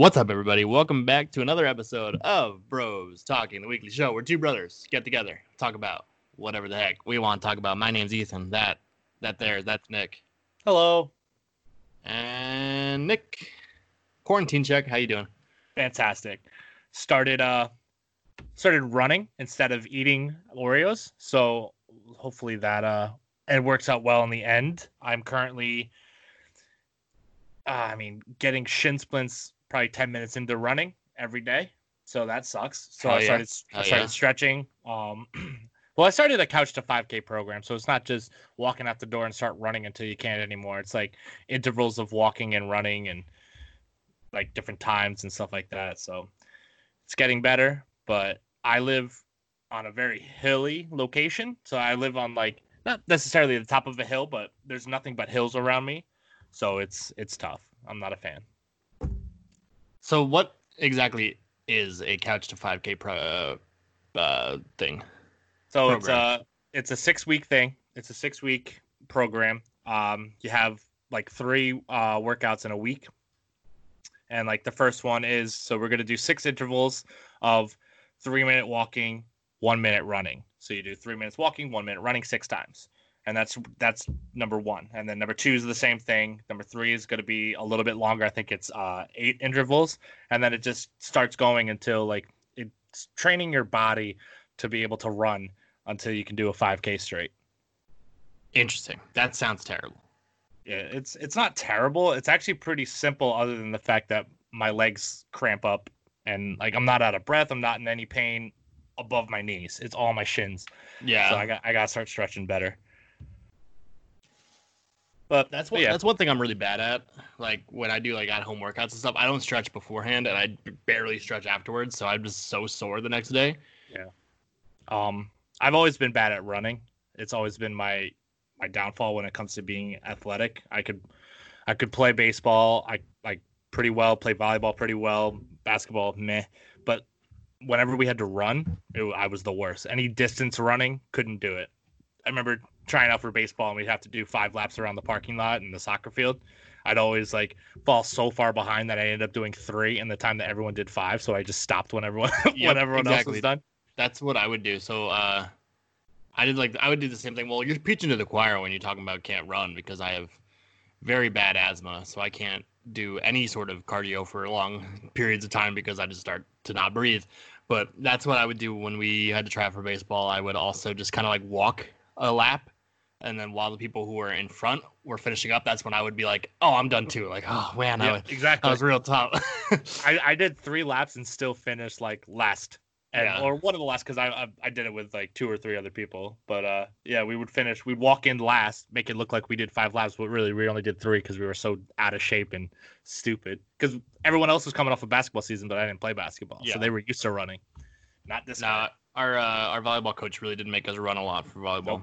What's up, everybody? Welcome back to another episode of Bros Talking, the weekly show where two brothers get together, talk about whatever the heck we want to talk about. My name's Ethan. That, that there, that's Nick, Hello. and Nick. Quarantine check. How you doing? Fantastic. Started uh started running instead of eating Oreos. So hopefully that uh it works out well in the end. I'm currently uh, I mean getting shin splints probably 10 minutes into running every day. So that sucks. So Hell I yeah. started I started yeah. stretching. Um well I started a couch to 5k program. So it's not just walking out the door and start running until you can't anymore. It's like intervals of walking and running and like different times and stuff like that. So it's getting better, but I live on a very hilly location. So I live on like not necessarily the top of a hill, but there's nothing but hills around me. So it's it's tough. I'm not a fan. So, what exactly is a couch to 5K pro uh, thing? So it's a it's a six week thing. It's a six week program. Um, you have like three uh, workouts in a week, and like the first one is so we're gonna do six intervals of three minute walking, one minute running. So you do three minutes walking, one minute running, six times, and that's that's number one. And then number two is the same thing. Number three is gonna be a little bit longer. I think it's uh, eight intervals, and then it just starts going until like it's training your body to be able to run until you can do a 5k straight. Interesting. That sounds terrible. Yeah, it's it's not terrible. It's actually pretty simple other than the fact that my legs cramp up and like I'm not out of breath, I'm not in any pain above my knees. It's all my shins. Yeah. So I got I got to start stretching better. But That's but one. yeah. That's one thing I'm really bad at. Like when I do like at home workouts and stuff, I don't stretch beforehand, and I barely stretch afterwards. So I'm just so sore the next day. Yeah. Um, I've always been bad at running. It's always been my my downfall when it comes to being athletic. I could I could play baseball, I like pretty well, play volleyball pretty well, basketball meh. But whenever we had to run, it, I was the worst. Any distance running, couldn't do it. I remember trying out for baseball and we'd have to do five laps around the parking lot and the soccer field. I'd always like fall so far behind that I ended up doing three in the time that everyone did five. So I just stopped when everyone Yep, when everyone else was done. That's what I would do. So uh, I did like I would do the same thing. Well, you're preaching to the choir when you're talking about can't run because I have very bad asthma, so I can't do any sort of cardio for long periods of time because I just start to not breathe. But that's what I would do when we had to try out for baseball. I would also just kind of like walk a lap, and then while the people who were in front were finishing up, that's when I would be like, "Oh, I'm done too." Like, oh man, I, was, exactly. I was real tough. I, I did three laps and still finished like last, and, Yeah. or one of the last because I, I I did it with like two or three other people. But uh, yeah, we would finish. We'd walk in last, make it look like we did five laps, but really we only did three because we were so out of shape and stupid. Because everyone else was coming off a basketball season, but I didn't play basketball, Yeah. so they were used to running. Not this Nah, our uh, our volleyball coach really didn't make us run a lot for volleyball. Nope.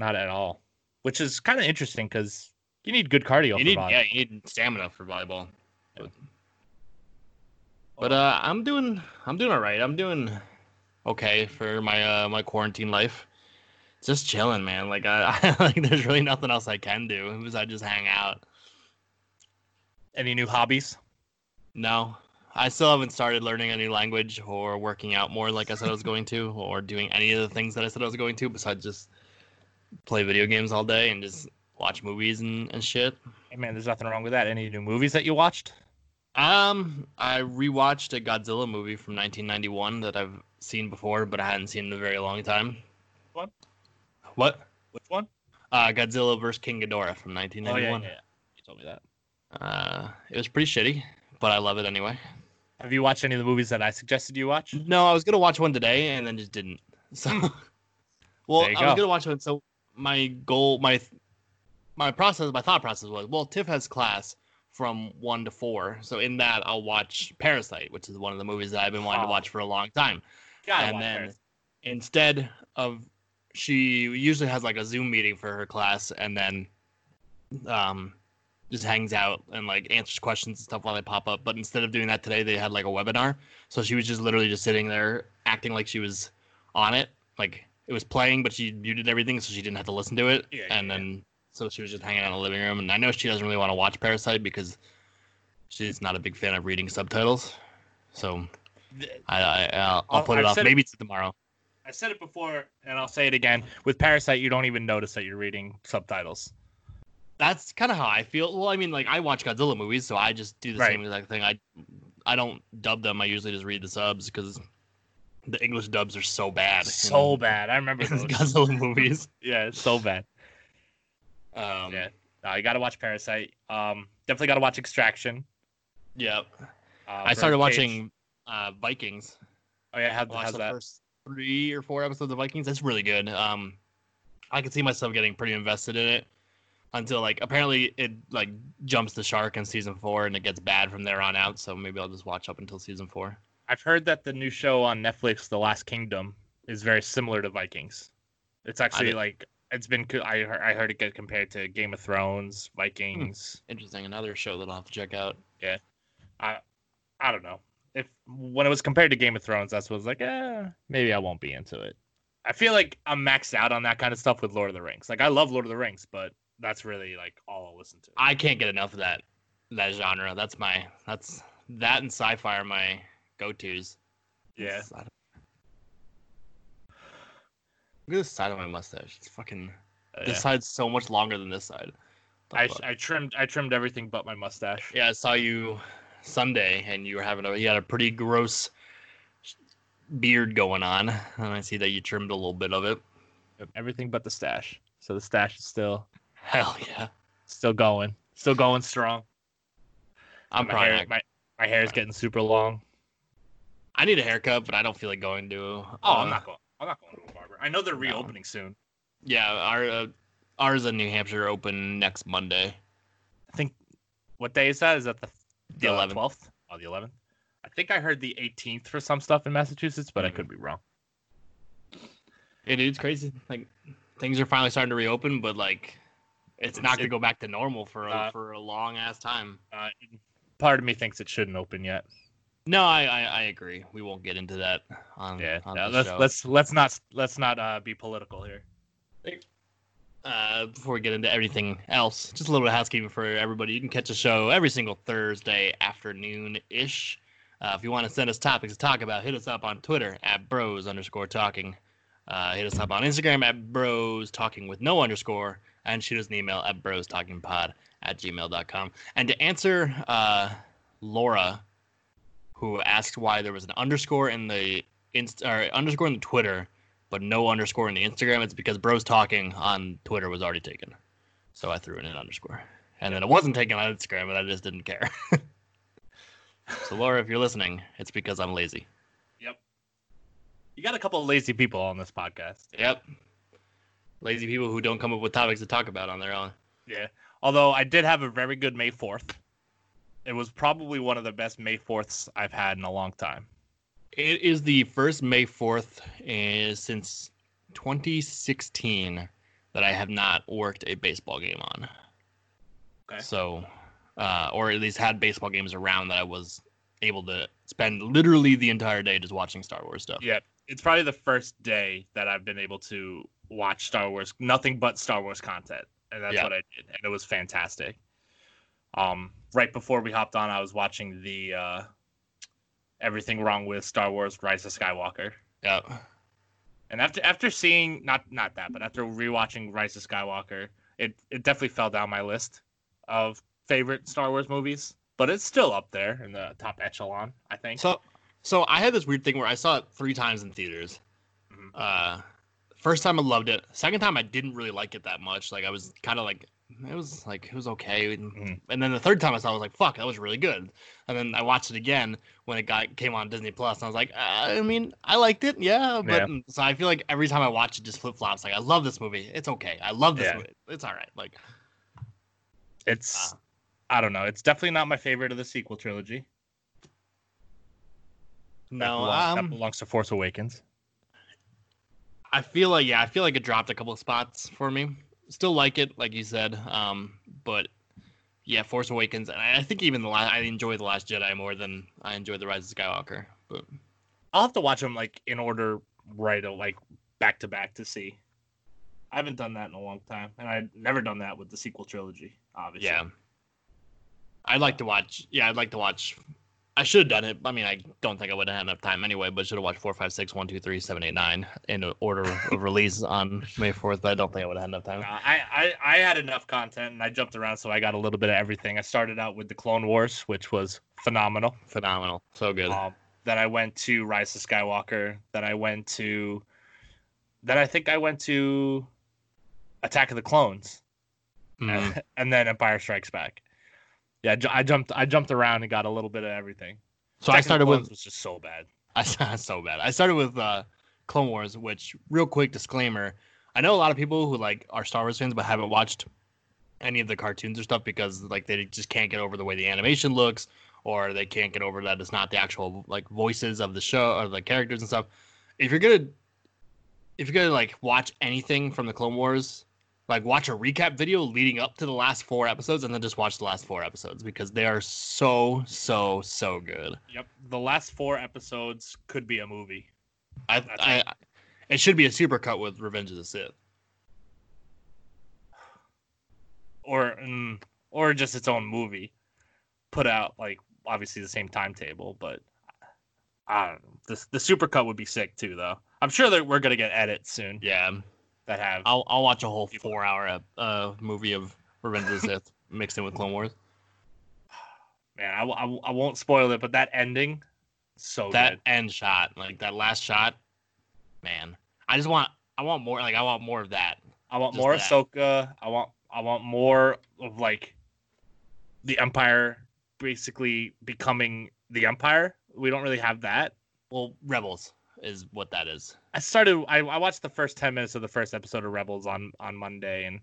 Not at all. Which is kind of interesting because you need good cardio. You for need volleyball. yeah, you need stamina for volleyball. But, but uh, I'm doing I'm doing all right. I'm doing okay for my uh my quarantine life. Just chilling, man. Like I, I like there's really nothing else I can do besides just hang out. Any new hobbies? No, I still haven't started learning any language or working out more like I said I was going to, or doing any of the things that I said I was going to besides just play video games all day and just watch movies and, and shit. Hey man, there's nothing wrong with that. Any new movies that you watched? Um, I rewatched a Godzilla movie from 1991 that I've seen before, but I hadn't seen in a very long time. What? What? Which one? Uh, Godzilla vs. King Ghidorah from Oh 1991. yeah, yeah. You told me that. Uh, it was pretty shitty, but I love it anyway. Have you watched any of the movies that I suggested you watch? No, I was gonna watch one today and then just didn't. So, well, I was go. gonna watch one. So my goal, my my process, my thought process was, well, Tiff has class from one to four, so in that I'll watch Parasite, which is one of the movies that I've been wanting to Oh. watch for a long time. Gotta and then Parasite. instead of she usually has like a zoom meeting for her class and then um just hangs out and like answers questions and stuff while they pop up but instead of doing that today they had like a webinar so she was just literally just sitting there acting like she was on it like it was playing but she muted everything so she didn't have to listen to it Yeah, and yeah, then so she was just hanging out in the living room and i know she doesn't really want to watch parasite because she's not a big fan of reading subtitles. So I, I I'll, I'll I'll- put it I've off it- maybe to tomorrow. I said it before, and I'll say it again. With Parasite, you don't even notice that you're reading subtitles. That's kind of how I feel. Well, I mean, like I watch Godzilla movies, so I just do the Right. same exact thing. I I don't dub them. I usually just read the subs because the English dubs are so bad. So in- bad. I remember in those. Godzilla movies. yeah, so bad. Um, Yeah. No, you got to watch Parasite. Um, definitely got to watch Extraction. Yep. Uh, I started Birdcage. watching uh, Vikings. Oh yeah, how, I watched how's the that? first three or four episodes of Vikings. That's really good. Um, I could see myself getting pretty invested in it until like apparently it like jumps the shark in season four and it gets bad from there on out. So maybe I'll just watch up until season four. I've heard that the new show on Netflix, The Last Kingdom, is very similar to Vikings. It's actually like it's been. I heard, I heard it get compared to Game of Thrones, Vikings. Interesting. Another show that I'll have to check out. Yeah, I I don't know if when it was compared to Game of Thrones, that's what I was like. Eh, maybe I won't be into it. I feel like I'm maxed out on that kind of stuff with Lord of the Rings. Like I love Lord of the Rings, but that's really like all I'll listen to. I can't get enough of that that genre. That's my that's that and sci-fi are my go-tos. yeah. It's- Look at the side of my mustache. It's fucking. Uh, This yeah. side's so much longer than this side. I. I trimmed I trimmed everything but my mustache. Yeah, I saw you Sunday, and you were having a you had a pretty gross beard going on, and I see that you trimmed a little bit of it. Everything but the stash. So the stash is still Hell yeah, still going, still going strong. I'm my probably hair, my, my hair is getting super long. I need a haircut, but I don't feel like going to. Oh, uh, I'm not going. I'm not going to a barber. I know they're No. reopening soon. Yeah, our uh, ours in New Hampshire open next Monday. I think. What day is that? Is that the The 11th. twelfth? Oh, the eleventh. I think I heard the 18th for some stuff in Massachusetts, but I Mhm. could be wrong. Yeah, dude, it's crazy. Like things are finally starting to reopen, but like it's not gonna it- go back to normal for a, Uh, for a long ass time. Uh, part of me thinks it shouldn't open yet. No, I, I I agree. We won't get into that on Yeah, on the let's show. let's let's not let's not uh, be political here. uh, before we get into everything else, just a little bit of housekeeping for everybody. You can catch a show every single Thursday afternoon ish. Uh, if you want to send us topics to talk about, hit us up on Twitter at bros underscore talking. Uh, hit us up on Instagram at bros talking with no underscore, and shoot us an email at bros talking pod at gmail.com. And to answer uh, Laura, who asked why there was an underscore in the inst- or underscore in the Twitter, but no underscore in the Instagram. It's because Bros Talking on Twitter was already taken. So I threw in an underscore. And then it wasn't taken on Instagram, but I just didn't care. so Laura, if you're listening, it's because I'm lazy. Yep. You got a couple of lazy people on this podcast. Yep. Lazy people who don't come up with topics to talk about on their own. Yeah. Although I did have a very good May 4th. It was probably one of the best May 4ths I've had in a long time. It is the first May 4th since 2016 that I have not worked a baseball game on. Okay. So, uh, or at least had baseball games around that I was able to spend literally the entire day just watching Star Wars stuff. Yeah. It's probably the first day that I've been able to watch Star Wars, nothing but Star Wars content. And that's Yeah. what I did. And it was fantastic. Um, right before we hopped on, I was watching the uh, Everything Wrong with Star Wars Rise of Skywalker. Yeah. And after after seeing not not that, but after rewatching Rise of Skywalker, it it definitely fell down my list of favorite Star Wars movies. But it's still up there in the top echelon, I think. So, so I had this weird thing where I saw it three times in theaters. Mhm. Uh, first time I loved it. Second time I didn't really like it that much. Like I was kind of like it was like it was okay. And, Mhm. and then the third time I saw, it, I was like, "Fuck, that was really good." And then I watched it again when it got came on Disney Plus, and I was like, uh, "I mean, I liked it, yeah." But so I feel like every time I watch it, just flip flops. Like I love this movie. It's okay. I love this Yeah. movie. It's all right. Like It's Ah. I don't know. It's definitely not my favorite of the sequel trilogy. That no, belongs, that um, belongs to Force Awakens. I feel like yeah, I feel like it dropped a couple of spots for me. Still like it, like you said, um, but yeah, Force Awakens, and I I think even the last, I enjoy the Last Jedi more than I enjoyed the Rise of Skywalker. But I'll have to watch them like in order, right, uh, like back to back to see. I haven't done that in a long time, and I've never done that with the sequel trilogy. Obviously, yeah, I'd like to watch. Yeah, I'd like to watch. I should have done it. I mean, I don't think I would have had enough time anyway. But should have watched four, five, six, one, two, three, seven, eight, nine in order of release on May fourth. But I don't think I would have had enough time. Uh, I, I I had enough content and I jumped around, so I got a little bit of everything. I started out with the Clone Wars, which was phenomenal. Phenomenal, so good. Um, then I went to Rise of Skywalker. Then I went to. Then I think I went to Attack of the Clones, Mm. and then Empire Strikes Back. Yeah, I jumped. I jumped around and got a little bit of everything. So Attack I started with was just so bad. I so bad. I started with uh, Clone Wars, which real quick disclaimer. I know a lot of people who like are Star Wars fans but haven't watched any of the cartoons or stuff because like they just can't get over the way the animation looks or they can't get over that it's not the actual like voices of the show or the characters and stuff. If you're gonna if you're gonna like watch anything from the Clone Wars, like watch a recap video leading up to the last four episodes and then just watch the last four episodes because they are so so so good. Yep, the last four episodes could be a movie. I, That's I, it should be a super cut with Revenge of the Sith. or mm, or just its own movie put out like obviously the same timetable but i don't know the, the supercut would be sick too though i'm sure that we're gonna get edits soon Yeah, that have I'll I'll watch a whole four hour uh movie of Revenge of the Sith mixed in with Clone Wars. man I, I, I won't spoil it but that ending so That good end shot, like that last shot, man. I just want I want more. Like I want more of that. i want just more that. ahsoka i want i want more of like the empire basically becoming the empire we don't really have that Well, Rebels is what that is. I started. I, I watched the first ten minutes of the first episode of Rebels on on Monday, and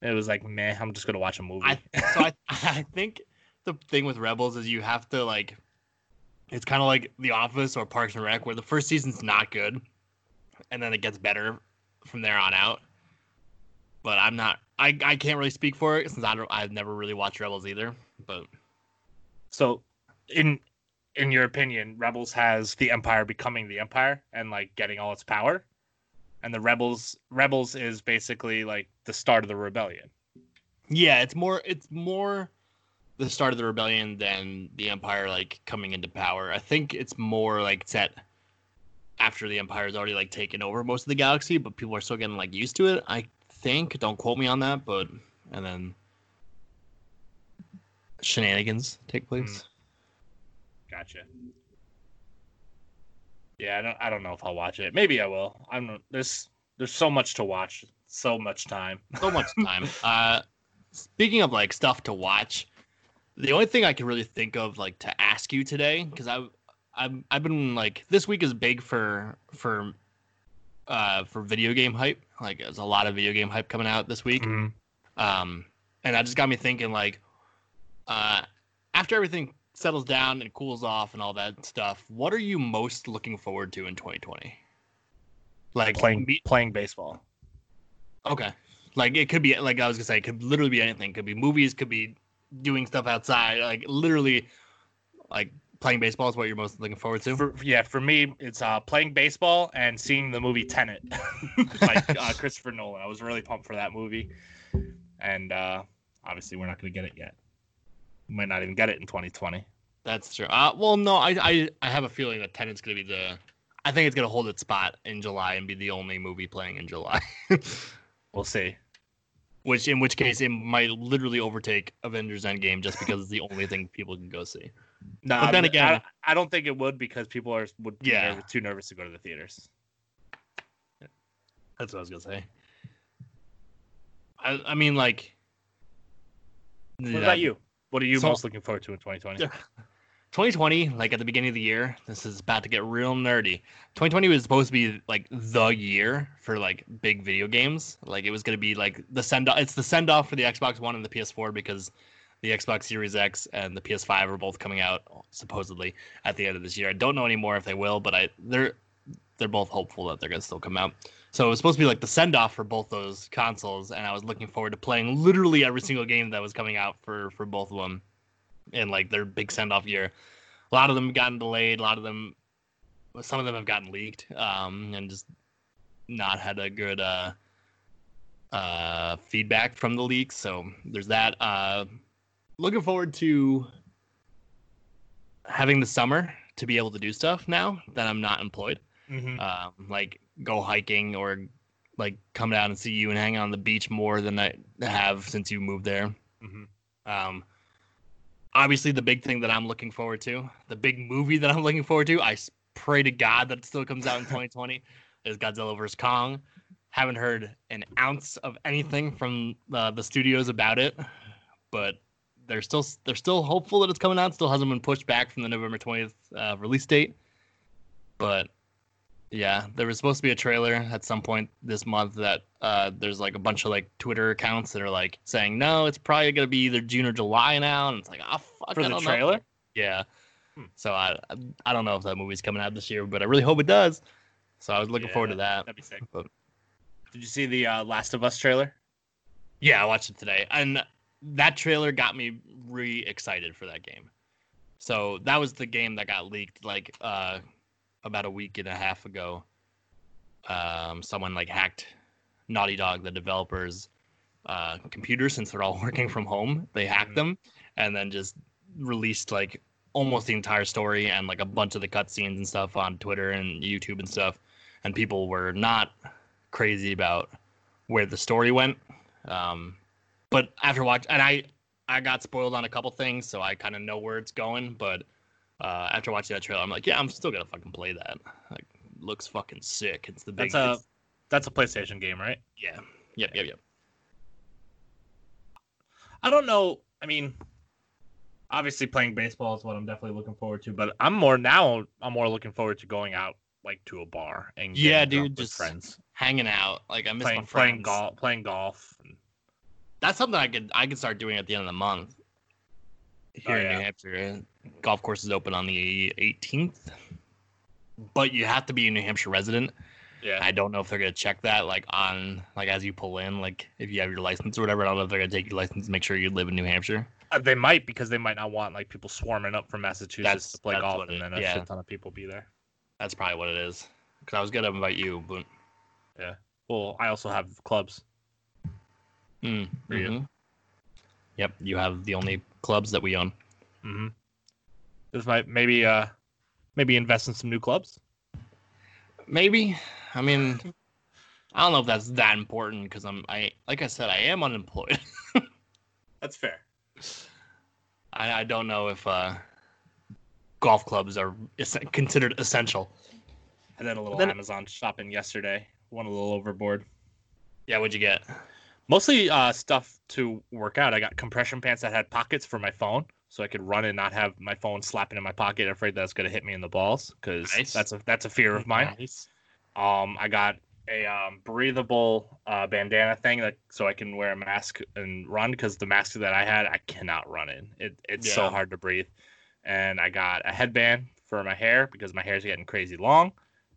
it was like, meh. I'm just gonna watch a movie. I so I I think the thing with Rebels is you have to like it's kind of like The Office or Parks and Rec where the first season's not good and then it gets better from there on out. But I'm not I, I can't really speak for it since I don't I've never really watched Rebels either. But so, in in your opinion, Rebels has the Empire becoming the Empire and like getting all its power, and the Rebels Rebels is basically like the start of the rebellion. yeah, it's more it's more the start of the rebellion than the Empire like coming into power. I think it's more like set after the Empire's already like taken over most of the galaxy, but people are still getting like used to it. I think. Don't quote me on that, but and then shenanigans take place. Mm. Gotcha. Yeah, I don't. I don't know if I'll watch it. Maybe I will. I'm. There's there's so much to watch. So much time. So much time. uh, speaking of like stuff to watch, the only thing I can really think of like to ask you today, because I, I've I've been like this week is big for for uh for video game hype. Like there's a lot of video game hype coming out this week. Mhm. Um, and that just got me thinking like, uh, after everything settles down and cools off and all that stuff, what are you most looking forward to in 2020? Like Playing playing baseball. Okay. Like it could be like I was gonna say, it could literally be anything. Could be movies, could be doing stuff outside. Like literally, like playing baseball is what you're most looking forward to. For, yeah, for me, it's uh, playing baseball and seeing the movie Tenet, by uh, Christopher Nolan. I was really pumped for that movie, and uh, obviously we're not going to get it yet. Might not even get it in 2020. That's true. Uh, well, no, I, I I have a feeling that Tenet's gonna be the. I think it's gonna hold its spot in July and be the only movie playing in July. We'll see. which in which case it might literally overtake Avengers Endgame just because it's the only thing people can go see. No, But then again- I, I don't think it would because people are would be Yeah. nervous, too nervous to go to the theaters. That's what I was gonna say. I I mean like. What about you? What are you So- most looking forward to in 2020? Yeah. 2020, like at the beginning of the year, this is about to get real nerdy. 2020 was supposed to be like the year for like big video games. Like it was going to be like the send off. It's the send off for the Xbox One and the PS4 because the Xbox Series X and the PS5 are both coming out supposedly at the end of this year. I don't know anymore if they will, but I they're they're both hopeful that they're going to still come out. So it was supposed to be like the send off for both those consoles, and I was looking forward to playing literally every single game that was coming out for for both of them in like their big send off year. A lot of them gotten delayed. A lot of them, some of them have gotten leaked, um, and just not had a good uh, uh, feedback from the leaks. So there's that. Uh, looking forward to having the summer to be able to do stuff now that I'm not employed. Mm-hmm. Um, like go hiking or like come down and see you and hang out on the beach more than I have since you moved there. Mhm. Um, obviously, the big thing that I'm looking forward to, the big movie that I'm looking forward to, I pray to God that it still comes out in 2020, is Godzilla vs. Kong. Haven't heard an ounce of anything from uh, the studios about it, but they're still they're still hopeful that it's coming out. Still hasn't been pushed back from the November 20th uh, release date, but yeah, there was supposed to be a trailer at some point this month that uh, there's like a bunch of like Twitter accounts that are like saying no, it's probably gonna be either June or July now, and it's like oh fuck, For I the don't know. trailer? Yeah. Hmm. So I I don't know if that movie's coming out this year, but I really hope it does. So I was looking Yeah, forward to that. That'd be sick. But- Did you see the uh, Last of Us trailer? Yeah, I watched it today, and that trailer got me re excited for that game. So that was the game that got leaked like uh, about a week and a half ago. Um, someone like hacked Naughty Dog, the developers' uh, computer, since they're all working from home. They hacked Mhm. them and then just released like almost the entire story and like a bunch of the cutscenes and stuff on Twitter and YouTube and stuff. And people were not crazy about where the story went. Um, but after watch, and I, I got spoiled on a couple things, so I kind of know where it's going. But uh, after watching that trailer, I'm like, yeah, I'm still gonna fucking play that. Like, looks fucking sick. It's the big. That's a it's- that's a PlayStation game, right? yeah. Yep. Yep. Yep. I don't know. I mean, obviously playing baseball is what I'm definitely looking forward to, but I'm more now. I'm more looking forward to going out like to a bar and Yeah, dude, with just friends Hanging out. Like I miss playing my playing golf, playing golf. That's something I could I could start doing at the end of the month. Here Oh, in yeah. New Hampshire, golf course is open on the 18th, but you have to be a New Hampshire resident. Yeah, I don't know if they're gonna check that like on like as you pull in, like if you have your license or whatever. I don't know if they're gonna take your license and make sure you live in New Hampshire. Uh, they might because they might not want like people swarming up from Massachusetts That's- to play golf, and it- then a yeah. shit ton of people be there. That's probably what it is. Because I was gonna invite you, but yeah. Well, I also have clubs. mm, For you. Yep, you have the only clubs that we own. Mm-hmm. This might maybe uh maybe invest in some new clubs. Maybe. I mean, I don't know if that's that important because I'm I like I said I am unemployed. That's fair. I, I don't know if uh, golf clubs are es- considered essential. I did a little Then- Amazon shopping yesterday. Went a little overboard. Yeah, what'd you get? Mostly uh, stuff to work out. I got compression pants that had pockets for my phone, so I could run and not have my phone slapping in my pocket, afraid that's gonna hit me in the balls, because Nice. that's a that's a fear of mine. Nice. Um, I got a um, breathable uh, bandana thing that so I can wear a mask and run because the mask that I had I cannot run in. It it's so hard to breathe. And I got a headband for my hair because my hair's getting crazy long.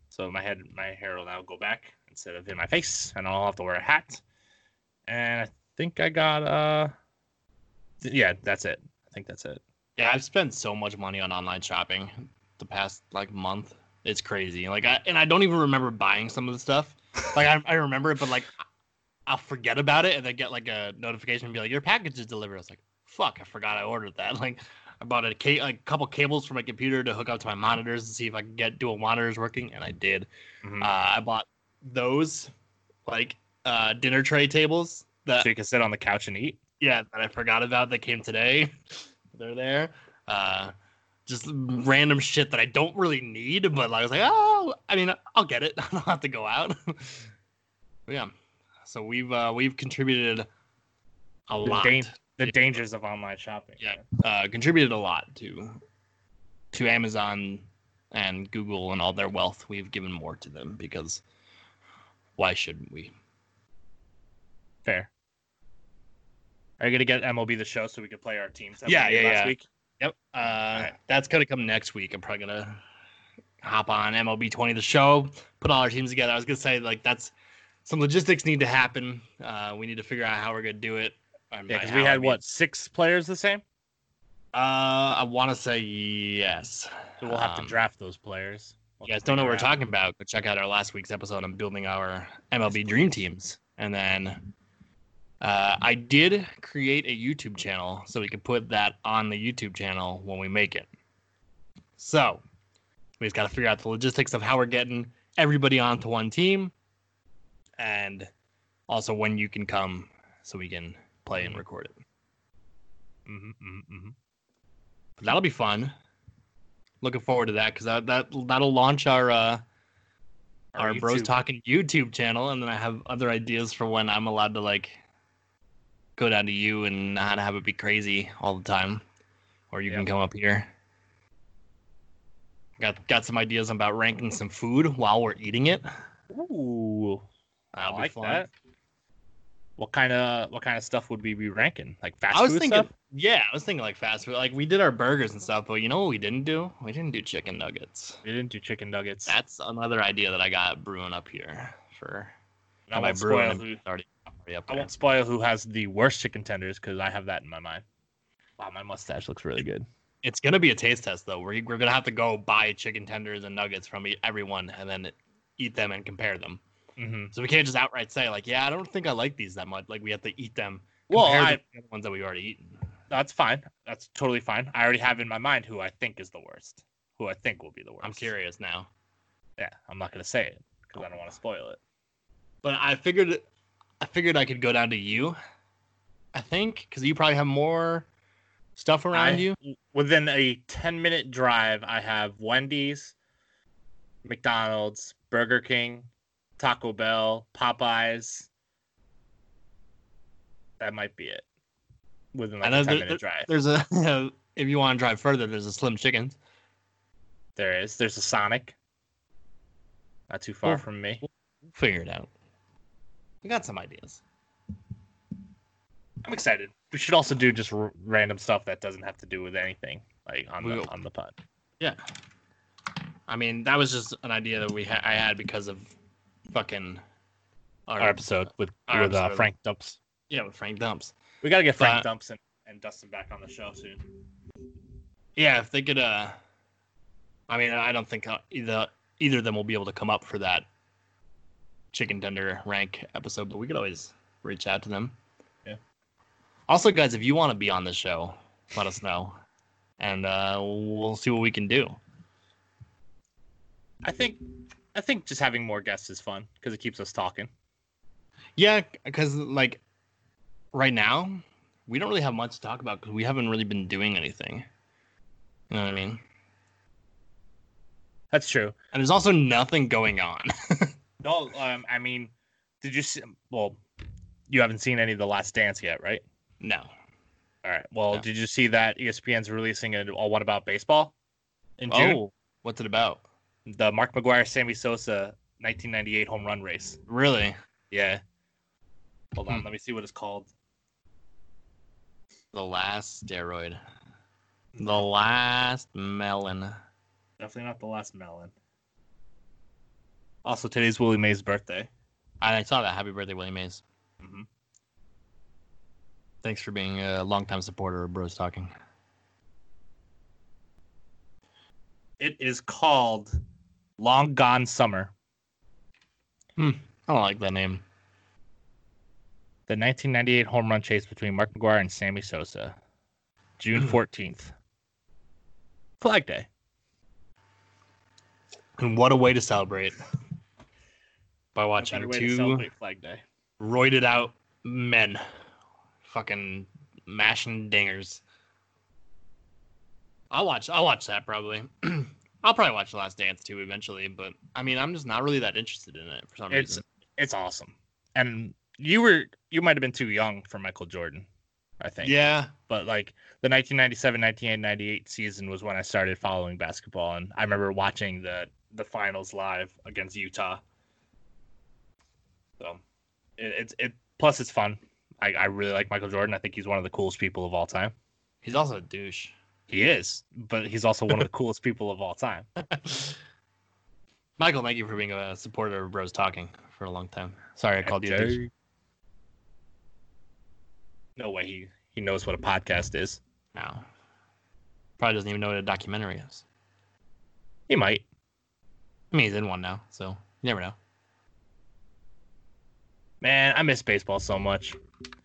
So my head my hair will now go back instead of in my face, and I'll have to wear a hat. And I think I got uh, th- yeah, that's it. I think that's it. Yeah, I've spent so much money on online shopping the past like month. It's crazy. Like I and I don't even remember buying some of the stuff. Like I, I remember it, but like I'll forget about it and then get like a notification and be like, Your package is delivered. I was like, fuck, I forgot I ordered that. Like I bought a ca- a couple cables for my computer to hook up to my monitors to see if I could get dual monitors working, and I did. Mhm. Uh, I bought those like uh, dinner tray tables that so you can sit on the couch and eat. yeah that I forgot about that came today. They're there. Uh, just random shit that I don't really need, but I was like, oh, I mean, I'll get it. I don't have to go out. Yeah. So we've uh, we've contributed a The lot. the Yeah. dangers of online shopping. Yeah. Uh, contributed a lot to to Amazon and Google and all their wealth. We've given more to them because why shouldn't we? Fair. Are you gonna get MLB the show so we could play our teams? Yeah, yeah, last yeah. Week? Yep. Uh, That's gonna come next week. I'm probably gonna hop on MLB 20 the show, put all our teams together. I was gonna say like that's some logistics need to happen. Uh, we need to figure out how we're gonna do it. Yeah, because we how, I had mean- what six players the same, Uh, I want to say yes. so we'll have Um, to draft those players. you guys don't know what we're talking about, go check out our last week's episode on building our MLB dream teams. And then Uh, I did create a YouTube channel so we could put that on the YouTube channel when we make it. So we just got to figure out the logistics of how we're getting everybody onto one team, and also when you can come so we can play and record it. Mm-hmm, mm-hmm. But that'll be fun. Looking forward to that because that, that that'll launch our uh, our, Bros YouTube. Talking YouTube channel, and then I have other ideas for when I'm allowed to like go down to you and not have it be crazy all the time, or you can come up here. Got got some ideas about ranking some food while we're eating it. Ooh, I That'll be like fun. that. What kind of what kind of stuff would we be ranking? Like fast I was food thinking, stuff? yeah, I was thinking like fast food. Like we did our burgers and stuff, but you know what we didn't do? We didn't do chicken nuggets. We didn't do chicken nuggets. That's another idea that I got brewing up here for I my brewing. spoil who, and already, I won't spoil who has the worst chicken tenders because I have that in my mind. Wow, my mustache looks really good. It's gonna be a taste test though. We're we're gonna have to go buy chicken tenders and nuggets from everyone and then eat them and compare them. hmm So we can't just outright say like, yeah, I don't think I like these that much. Like we have to eat them. Well, I, the ones that we already eaten. that's fine. That's totally fine. I already have in my mind who I think is the worst. Who I think will be the worst. I'm curious now. Yeah, I'm not gonna say it because I don't want to spoil it. But I figured, I figured I could go down to you. I think because you probably have more stuff around I- you. Within a 10 minute drive, I have Wendy's, McDonald's, Burger King, Taco Bell, Popeyes. That might be it. Within like a then 10 there- minute drive. There's a if you want to drive further, there's a Slim Chickens. There is. There's a Sonic. Not too far Well, from me. Figure it out. We got some ideas. I'm excited. We should also do just r- random stuff that doesn't have to do with anything, like on We the will. on the pod. Yeah. I mean, that was just an idea that we ha- I had because of fucking our, Our episode with our with uh. Frank Dumps. Yeah, with Frank Dumps. We gotta get Frank But- Dumps and, and Dustin back on the show soon. Yeah, if they could. uh I mean, I don't think uh, either either of them will be able to come up for that chicken tender rank episode, but we could always reach out to them. Yeah. Also, guys, if you want to be on the show, let us know, and uh, we'll see what we can do. I think I think just having more guests is fun because it keeps us talking. Yeah, because like right now, we don't really have much to talk about because we haven't really been doing anything. You know what I mean? That's true. And there's also nothing going on. No, um, I mean, did you see? Well, you haven't seen any of the Last Dance yet, right? no. All right. Well, No. did you see that ESPN's releasing a, a What About Baseball in June? Oh, what's it about? The Mark McGwire, Sammy Sosa, 1998 home run race. Really? Yeah. Hold on, Hmm. let me see what it's called. The last steroid. The last melon. Definitely not the last melon. Also, today's Willie Mays' birthday. I saw that. Happy birthday, Willie Mays. hmm Thanks for being a longtime supporter of Bros Talking. It is called Long Gone Summer. Hmm. I don't like that name. The 1998 home run chase between Mark McGwire and Sammy Sosa. June 14th. Flag Day. And what a way to celebrate. By watching better way to two Flag Day. roided out men fucking mashing dingers. I'll watch I'll watch that probably. I'll probably watch The Last Dance too eventually, but I mean I'm just not really that interested in it for some It's reason. it's awesome. And you were you might have been too young for Michael Jordan, I think. Yeah. But like the 1997 1998 season was when I started following basketball and I remember watching the the finals live against Utah. So it, it's it plus it's fun. I, I really like Michael Jordan. I think he's one of the coolest people of all time. He's also a douche. He is, but he's also one of the coolest people of all time. Michael, thank you for being a supporter of Bros Talking for a long time. Sorry I called you a douche. No way he he knows what a podcast is. No. Probably doesn't even know what a documentary is. He might. I mean he's in one now, so you never know. Man, I miss baseball so much.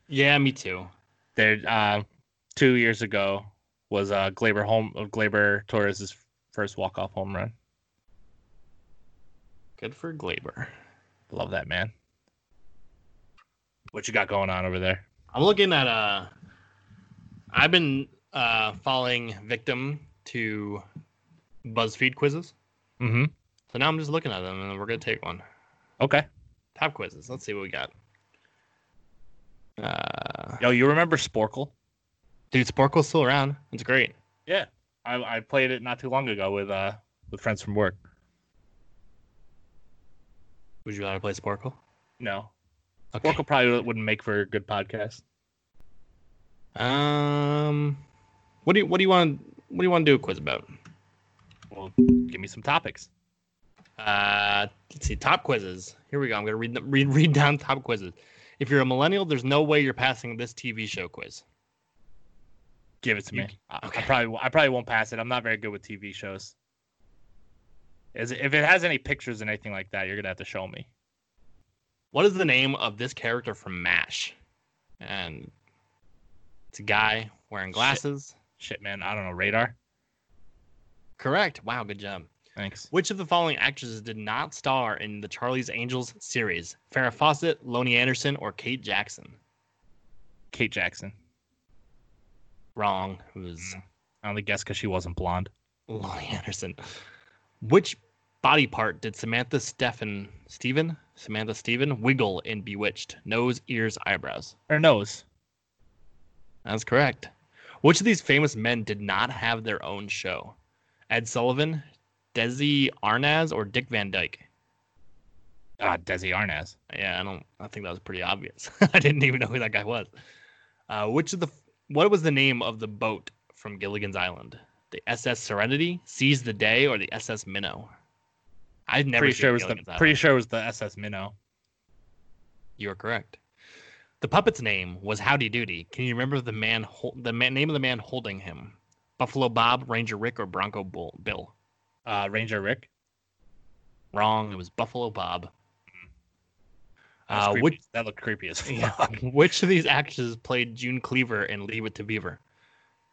Yeah, me too. There, uh, two years ago was uh, Gleyber home Gleyber Torres' first walk off home run. Good for Gleyber. Love that man. What you got going on over there? I'm looking at uh I've been uh following victim to BuzzFeed quizzes. Mm-hmm. So now I'm just looking at them and we're gonna take one. Okay. Top quizzes. Let's see what we got. Uh Yo, you remember Sporcle? dude, Sporcle's still around. It's great. Yeah. I, I played it not too long ago with uh with friends from work. Would you rather play Sporcle? No. Okay. Sporcle probably wouldn't make for a good podcast. Um what do you what do you want what do you want to do a quiz about? Well, give me some topics. Uh, let's see. Top quizzes. Here we go. I'm gonna read the- read read down top quizzes. If you're a millennial, there's no way you're passing this TV show quiz. Give it to You- me. I, okay. I probably I probably won't pass it. I'm not very good with TV shows. Is it, if it has any pictures and anything like that, you're gonna have to show me. What is the name of this character from MASH? And it's a guy wearing glasses. Shit, man. I don't know. Radar. Correct. Wow, good job. Thanks. Which of the following actresses did not star in the Charlie's Angels series? Farrah Fawcett, Loni Anderson, or Kate Jackson? Kate Jackson. Wrong. It was I only guess because she wasn't blonde. Loni Anderson. Which body part did Samantha Stephen Steven Samantha Stephen wiggle in Bewitched? Nose, ears, eyebrows. Her nose. That's correct. Which of these famous men did not have their own show? Ed Sullivan, Desi Arnaz, or Dick Van Dyke? Ah, Desi Arnaz. Yeah, I don't. I think that was pretty obvious. I didn't even know who that guy was. Uh, which of the? What was the name of the boat from Gilligan's Island? The SS Serenity, Seize the Day, or the SS Minnow? I've never Pretty sure it was the Island. pretty sure it was the SS Minnow. You are correct. The puppet's name was Howdy Doody. Can you remember the man, hol- the man, name of the man holding him? Buffalo Bob, Ranger Rick, or Bronco Bull, Bill? Uh, Ranger Rick. Wrong. It was Buffalo Bob. That, Uh, which that looked creepy as yeah. which of these actresses played June Cleaver in Leave It to Beaver?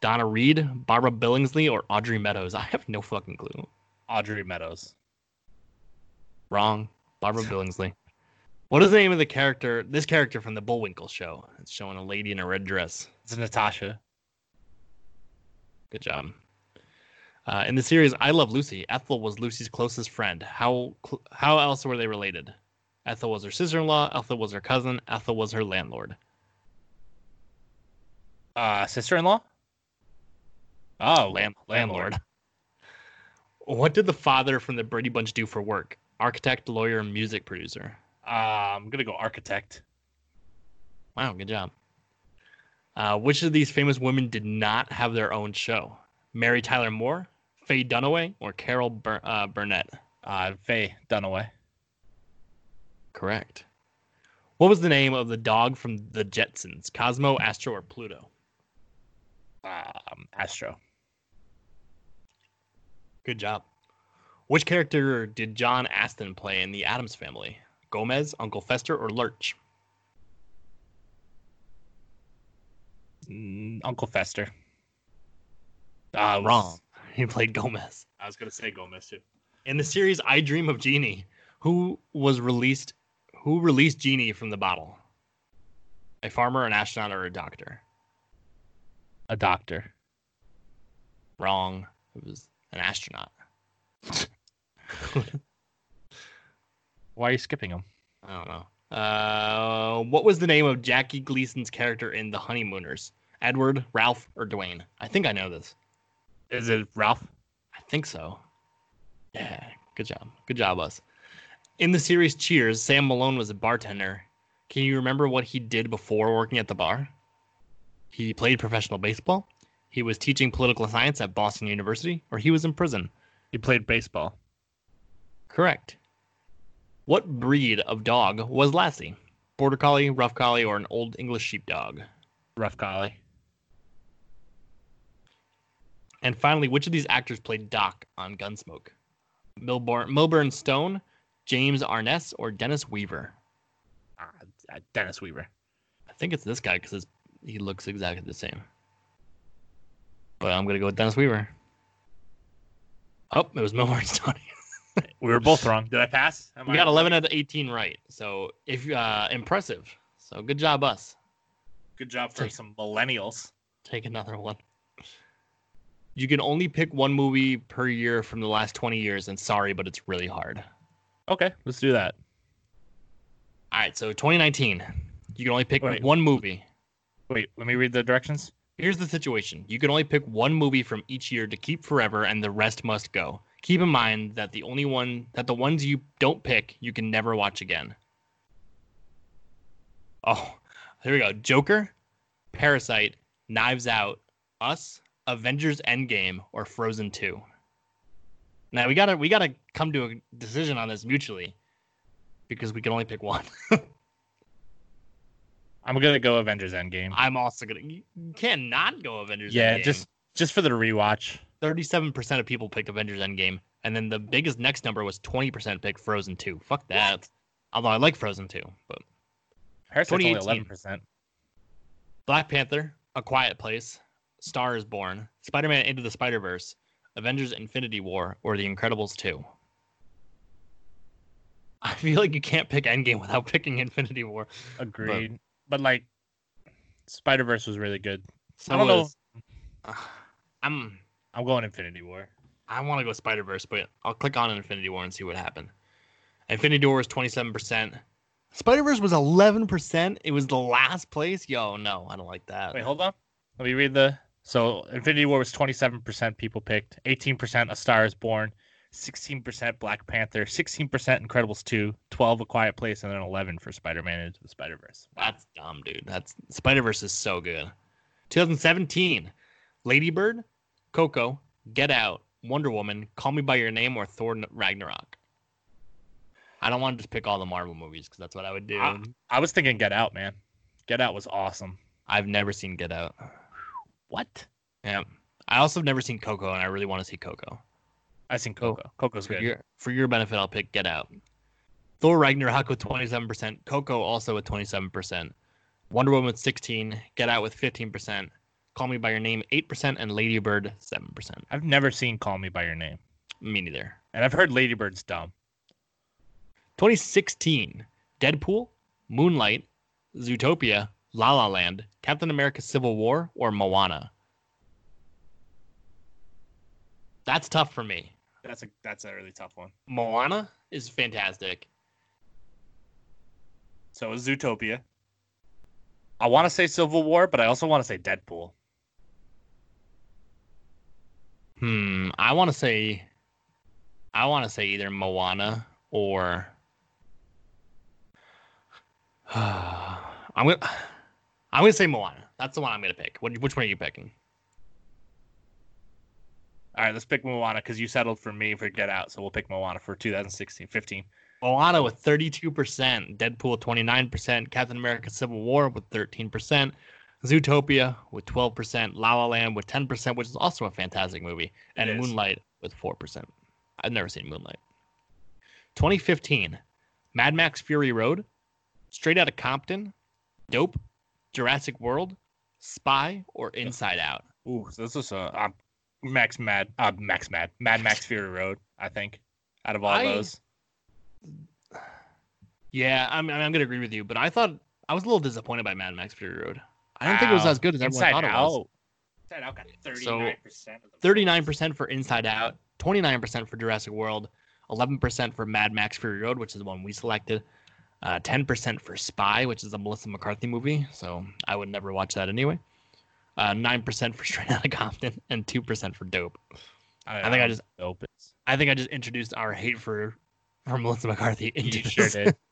Donna Reed, Barbara Billingsley, or Audrey Meadows? I have no fucking clue. Audrey Meadows. Wrong. Barbara Billingsley. What is the name of the character? This character from the Bullwinkle show. It's showing a lady in a red dress. It's Natasha. Good job. Uh, in the series I Love Lucy, Ethel was Lucy's closest friend. How cl- how else were they related? Ethel was her sister-in-law. Ethel was her cousin. Ethel was her landlord. Uh, sister-in-law. Oh, Land- landlord. What did the father from the Brady Bunch do for work? Architect, lawyer, music producer. Uh, I'm gonna go architect. Wow, good job. Uh, which of these famous women did not have their own show? Mary Tyler Moore, Faye Dunaway, or Carol Bur- uh, Burnett? Uh, Faye Dunaway. Correct. What was the name of the dog from the Jetsons? Cosmo, Astro, or Pluto? Um, Astro. Good job. Which character did John Astin play in the Addams family? Gomez, Uncle Fester, or Lurch? Mm, Uncle Fester. Uh, Wrong. He played Gomez. I was gonna say Gomez too. In the series I Dream of Jeannie, who was released who released Jeannie from the bottle? A farmer, an astronaut, or a doctor? A doctor. Wrong. It was an astronaut. Why are you skipping him? I don't know. Uh, what was the name of Jackie Gleason's character in The Honeymooners? Edward, Ralph, or Dwayne? I think I know this. Is it Ralph? I think so. Yeah, good job. Good job, us. In the series Cheers, Sam Malone was a bartender. Can you remember what he did before working at the bar? He played professional baseball. He was teaching political science at Boston University, or he was in prison. He played baseball. Correct. What breed of dog was Lassie? Border Collie, Rough Collie, or an Old English Sheepdog? Rough Collie. And finally, which of these actors played Doc on Gunsmoke? Milburn, Milburn Stone, James Arness, or Dennis Weaver? Uh, uh, Dennis Weaver. I think it's this guy because he looks exactly the same. But I'm gonna go with Dennis Weaver. Oh, it was Milburn Stone. we were both wrong. Did I pass? Am we I got right? 11 out of 18 right. So if uh, impressive. So good job, us. Good job for Take- some millennials. Take another one. You can only pick one movie per year from the last 20 years, and sorry, but it's really hard. Okay, let's do that. All right, so 2019, you can only pick Wait. one movie. Wait, let me read the directions. Here's the situation: you can only pick one movie from each year to keep forever, and the rest must go. Keep in mind that the only one that the ones you don't pick, you can never watch again. Oh, here we go: Joker, Parasite, Knives Out, Us, Avengers: Endgame, or Frozen Two. Now we gotta we gotta come to a decision on this mutually, because we can only pick one. I'm gonna go Avengers Endgame. I'm also gonna. You you go Avengers. yeah, Endgame. just just for the rewatch. 37% of people picked Avengers Endgame, and then the biggest next number was 20% picked Frozen 2. Fuck that. Although I like Frozen 2, but Parasite's only eleven percent. Black Panther, A Quiet Place, Star is Born, Spider-Man Into the Spider-Verse, Avengers Infinity War, or The Incredibles 2. I feel like you can't pick Endgame without picking Infinity War. Agreed. But, like, Spider Verse was really good. So I don't know. was- uh, I'm I'm going Infinity War. I want to go Spider Verse, but I'll click on Infinity War and see what happened. Infinity War was twenty seven percent. Spider Verse was eleven percent. It was the last place. Yo, no, I don't like that. Wait, hold on. Let me read the. So Infinity War was 27% people picked, 18% A Star Is Born, 16% Black Panther, 16% Incredibles 2, 12 A Quiet Place, and then 11 for Spider-Man Into the Spider-Verse. That's dumb, dude. That's Spider Verse is so good. 2017, Lady Bird, Coco, Get Out, Wonder Woman, Call Me by Your Name, or Thor Ragnarok. I don't want to just pick all the Marvel movies because that's what I would do. I, I was thinking Get Out, man. Get Out was awesome. I've never seen Get Out. What? Yeah, I also have never seen Coco, and I really want to see Coco. I seen Coco. Coco's for good. your for your benefit, I'll pick Get Out. Thor Ragnarok with 27%, Coco also with 27%, Wonder Woman with 16, Get Out with 15%, Call Me by Your Name 8%, and Lady Bird 7%. I've never seen Call Me by Your Name, Me neither. and I've heard Lady Bird's dumb. 2016, Deadpool, Moonlight, Zootopia, La La Land, Captain America Civil War, or Moana. That's tough for me. That's a that's a really tough one. Moana is fantastic. So is Zootopia. I want to say Civil War, but I also want to say Deadpool. Hmm. I want to say, I want to say either Moana or. I'm gonna. I'm gonna say Moana. That's the one I'm gonna pick. What, which one are you picking? All right, let's pick Moana because you settled for me for Get Out, so we'll pick Moana for 2016, 15. Moana with 32%, Deadpool 29%, Captain America Civil War with 13%, Zootopia with 12%, La La Land with 10%, which is also a fantastic movie, and Moonlight with 4%. I've never seen Moonlight. 2015, Mad Max Fury Road, Straight Outta Compton, Dope, Jurassic World, Spy, or Inside Out. Ooh, so this is a uh, Max Mad, uh, Max Mad, Mad Max Fury Road. I think out of all I- those, Yeah, I'm, I'm gonna agree with you, but I thought I was a little disappointed by Mad Max Fury Road. I don't think it was as good as everyone Inside thought it Out. was. Inside Out got 39% So, of 39% for Inside Out, 29% for Jurassic World, 11% for Mad Max Fury Road, which is the one we selected, uh, 10% for Spy, which is a Melissa McCarthy movie, so I would never watch that anyway. Uh, 9% for Straight Outta Compton, and 2% for Dope. I think I just- Dope is. I think I just introduced our hate for for Melissa McCarthy into You sure did.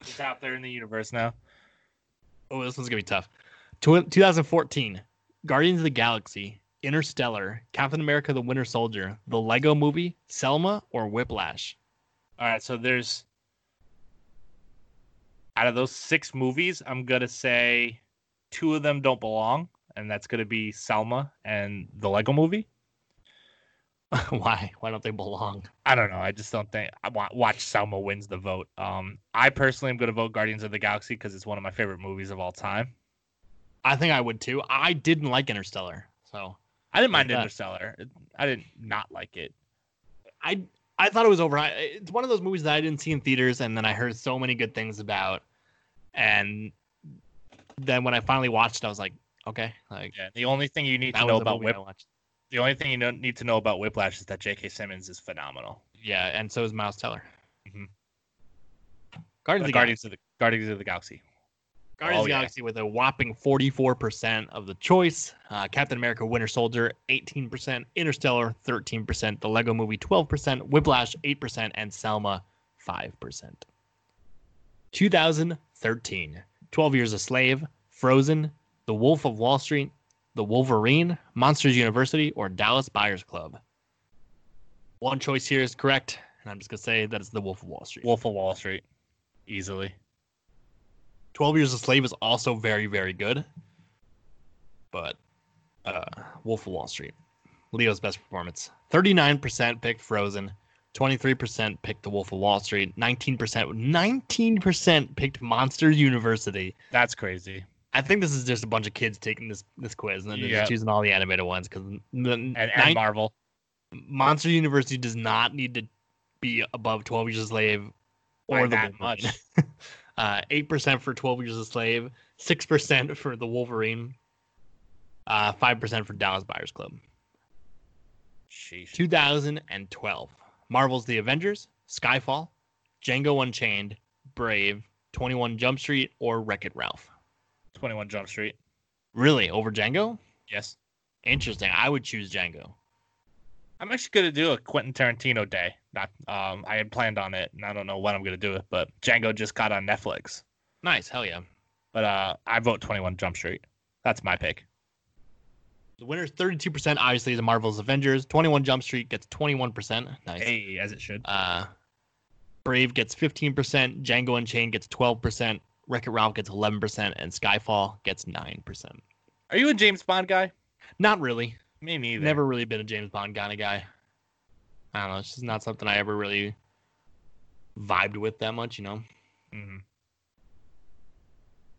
It's out there in the universe now. Oh, this one's gonna be tough. Tw- 2014, Guardians of the Galaxy, Interstellar, Captain America: The Winter Soldier, the Lego Movie, Selma, or Whiplash. All right, so there's out of those six movies, I'm gonna say two of them don't belong, and that's gonna be Selma and the Lego Movie. Why? Why don't they belong? I don't know. I just don't think I want, watch Selma wins the vote. Um, I personally am going to vote Guardians of the Galaxy because it's one of my favorite movies of all time. I think I would too. I didn't like Interstellar, so I didn't mind Like. Interstellar. I didn't not like it. I I thought it was over. It's one of those movies that I didn't see in theaters, and then I heard so many good things about, and then when I finally watched, it, I was like, okay, like Yeah. The only thing you need to know about movie I Whip, watched. the only thing you need to know about Whiplash is that J.K. Simmons is phenomenal. Yeah, and so is Miles Teller. Mhm. Guardians, The of the Galaxy. Guardians of the Guardians of the Galaxy. Guardians of Oh, the yeah. Galaxy with a whopping 44% of the choice. Uh, Captain America Winter Soldier, 18%. Interstellar, 13%. The Lego Movie, 12%. Whiplash, 8%. And Selma, 5%. 2013. 12 Years a Slave, Frozen, The Wolf of Wall Street, The Wolverine, Monsters University, or Dallas Buyers Club. One choice here is correct, and I'm just going to say that it's The Wolf of Wall Street. Wolf of Wall Street, easily. 12 Years a Slave is also very, very good. But uh, Wolf of Wall Street, Leo's best performance. 39% picked Frozen, 23% picked The Wolf of Wall Street, 19% 19% picked Monsters University. That's crazy. I think this is just a bunch of kids taking this this quiz and then they're just choosing all the animated ones because And, and Marvel. Monster University does not need to be above 12 Years a Slave By or the that Wolverine. much. uh, 8% for 12 Years a Slave, 6% for the Wolverine, uh, 5% for Dallas Buyers Club. Sheesh. 2012. Marvel's The Avengers, Skyfall, Django Unchained, Brave, 21 Jump Street, or Wreck It Ralph. 21 Jump Street. Really? Over Django? Yes. Interesting. I would choose Django. I'm actually gonna do a Quentin Tarantino day. Not um I had planned on it and I don't know when I'm gonna do it, but Django just got on Netflix. Nice. Hell yeah. But uh I vote 21 Jump Street. That's my pick. The winner's 32%, obviously, is Marvel's Avengers. 21 Jump Street gets 21%. Nice. Hey, as it should. Uh, Brave gets 15%, Django Unchained gets 12%, Wreck It Ralph gets 11%, and Skyfall gets 9%. Are you a James Bond guy? Not really. Me neither. Never really been a James Bond kind of guy. I don't know. It's just not something I ever really vibed with that much, you know? Mhm.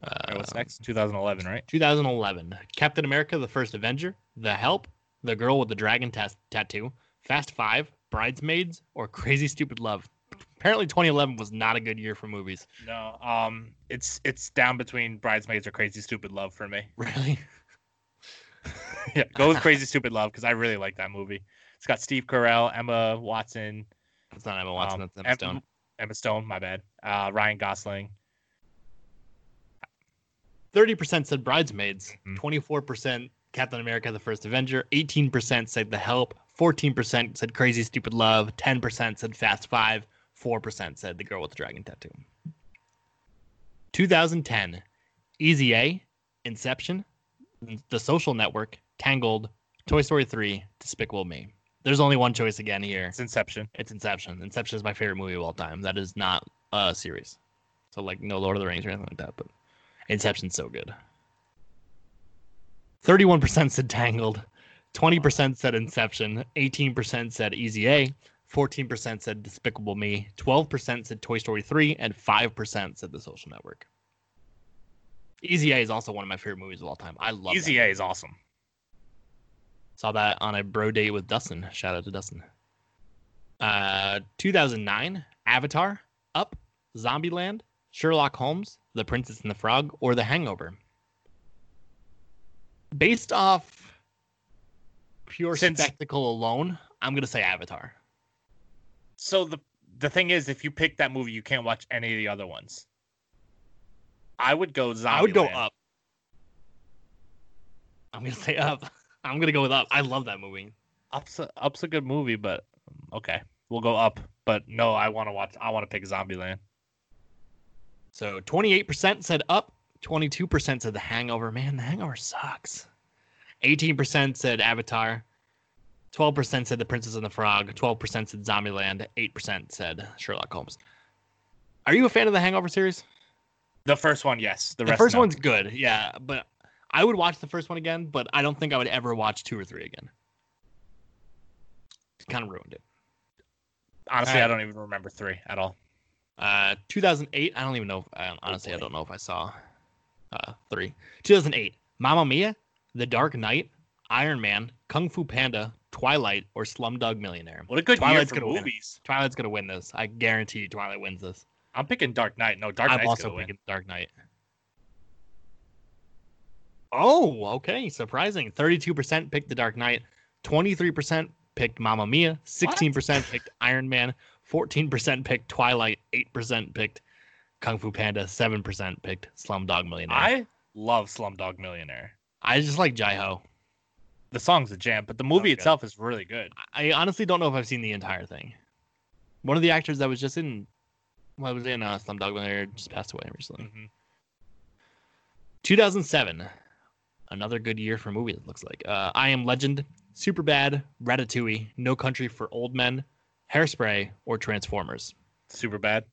Uh, what's next? 2011, right? 2011. Captain America, the First Avenger, The Help, The Girl with the Dragon tas- Tattoo, Fast Five, Bridesmaids, or Crazy Stupid Love. Apparently, 2011 was not a good year for movies. No. Um, it's it's down between Bridesmaids or Crazy Stupid Love for me. Really? yeah, go with Crazy Stupid Love because I really like that movie. It's got Steve Carell, Emma Watson, That's not Emma Watson. um, that's Emma Em- Stone. Emma Stone. My bad. Uh, Ryan Gosling. Thirty percent said Bridesmaids. Mhm. Twenty-four percent Captain America: The First Avenger. Eighteen percent said The Help. Fourteen percent said Crazy Stupid Love. Ten percent said Fast Five. Four percent said The Girl with the Dragon Tattoo. 2010, Easy A, Inception, The Social Network, Tangled, Toy Story 3, Despicable Me. There's only one choice again here. It's Inception. It's Inception. Inception is my favorite movie of all time. That is not a series. So like no Lord of the Rings or anything like that, but Inception's so good. 31% said Tangled, 20% said Inception, 18% said Easy A, 14% said Despicable Me, 12% said Toy Story 3, and 5% said The Social Network. Easy A is also one of my favorite movies of all time. I love Easy. A is awesome. Saw that on a bro date with Dustin. Shout out to Dustin. Uh, 2009, Avatar, Up, Zombieland, Sherlock Holmes, The Princess and the Frog, or The Hangover. Based off pure Since- spectacle alone, I'm gonna say Avatar. So the the thing is, if you pick that movie, you can't watch any of the other ones. I would go Zombie. I would go Up. I'm gonna say Up. I'm gonna go with Up. I love that movie. Up's a, Up's a good movie, but okay, we'll go Up. But no, I want to watch. I want to pick Zombieland. So 28% said up, 22% said The Hangover. Man, The Hangover sucks. 18% said Avatar. 12% said The Princess and the Frog. 12% said Zombieland. 8% said Sherlock Holmes. Are you a fan of the Hangover series? The first one, yes. The, The, first no. one's good, yeah, but I would watch the first one again, but I don't think I would ever watch two or three again. It kind of ruined it. Honestly, Alright. I don't even remember three at all. Uh, 2008. I don't even know. If, I, honestly, I don't know if I saw uh, three. 2008. Mamma Mia, The Dark Knight, Iron Man, Kung Fu Panda, Twilight, or Slumdog Millionaire. What a good Twilight's year for gonna win movies. Twilight's gonna win this. I guarantee you, Twilight wins this. I'm picking Dark Knight. No, Dark Knight. I'm also win. picking Dark Knight. Oh, okay. Surprising. 32% picked The Dark Knight. 23% picked Mamma Mia. 16% picked Iron Man. 14% picked Twilight. 8% picked Kung Fu Panda. 7% picked Slumdog Millionaire. I love Slumdog Millionaire. I just like Jai Ho. The song's a jam, but the movie itself is really good. I honestly don't know if I've seen the entire thing. One of the actors that was just in, well, was in uh, Slumdog Millionaire just passed away recently. hmm 2007, another good year for movies. It looks like. Uh, I Am Legend, Superbad, Ratatouille, No Country for Old Men, Hairspray, or Transformers. Super bad.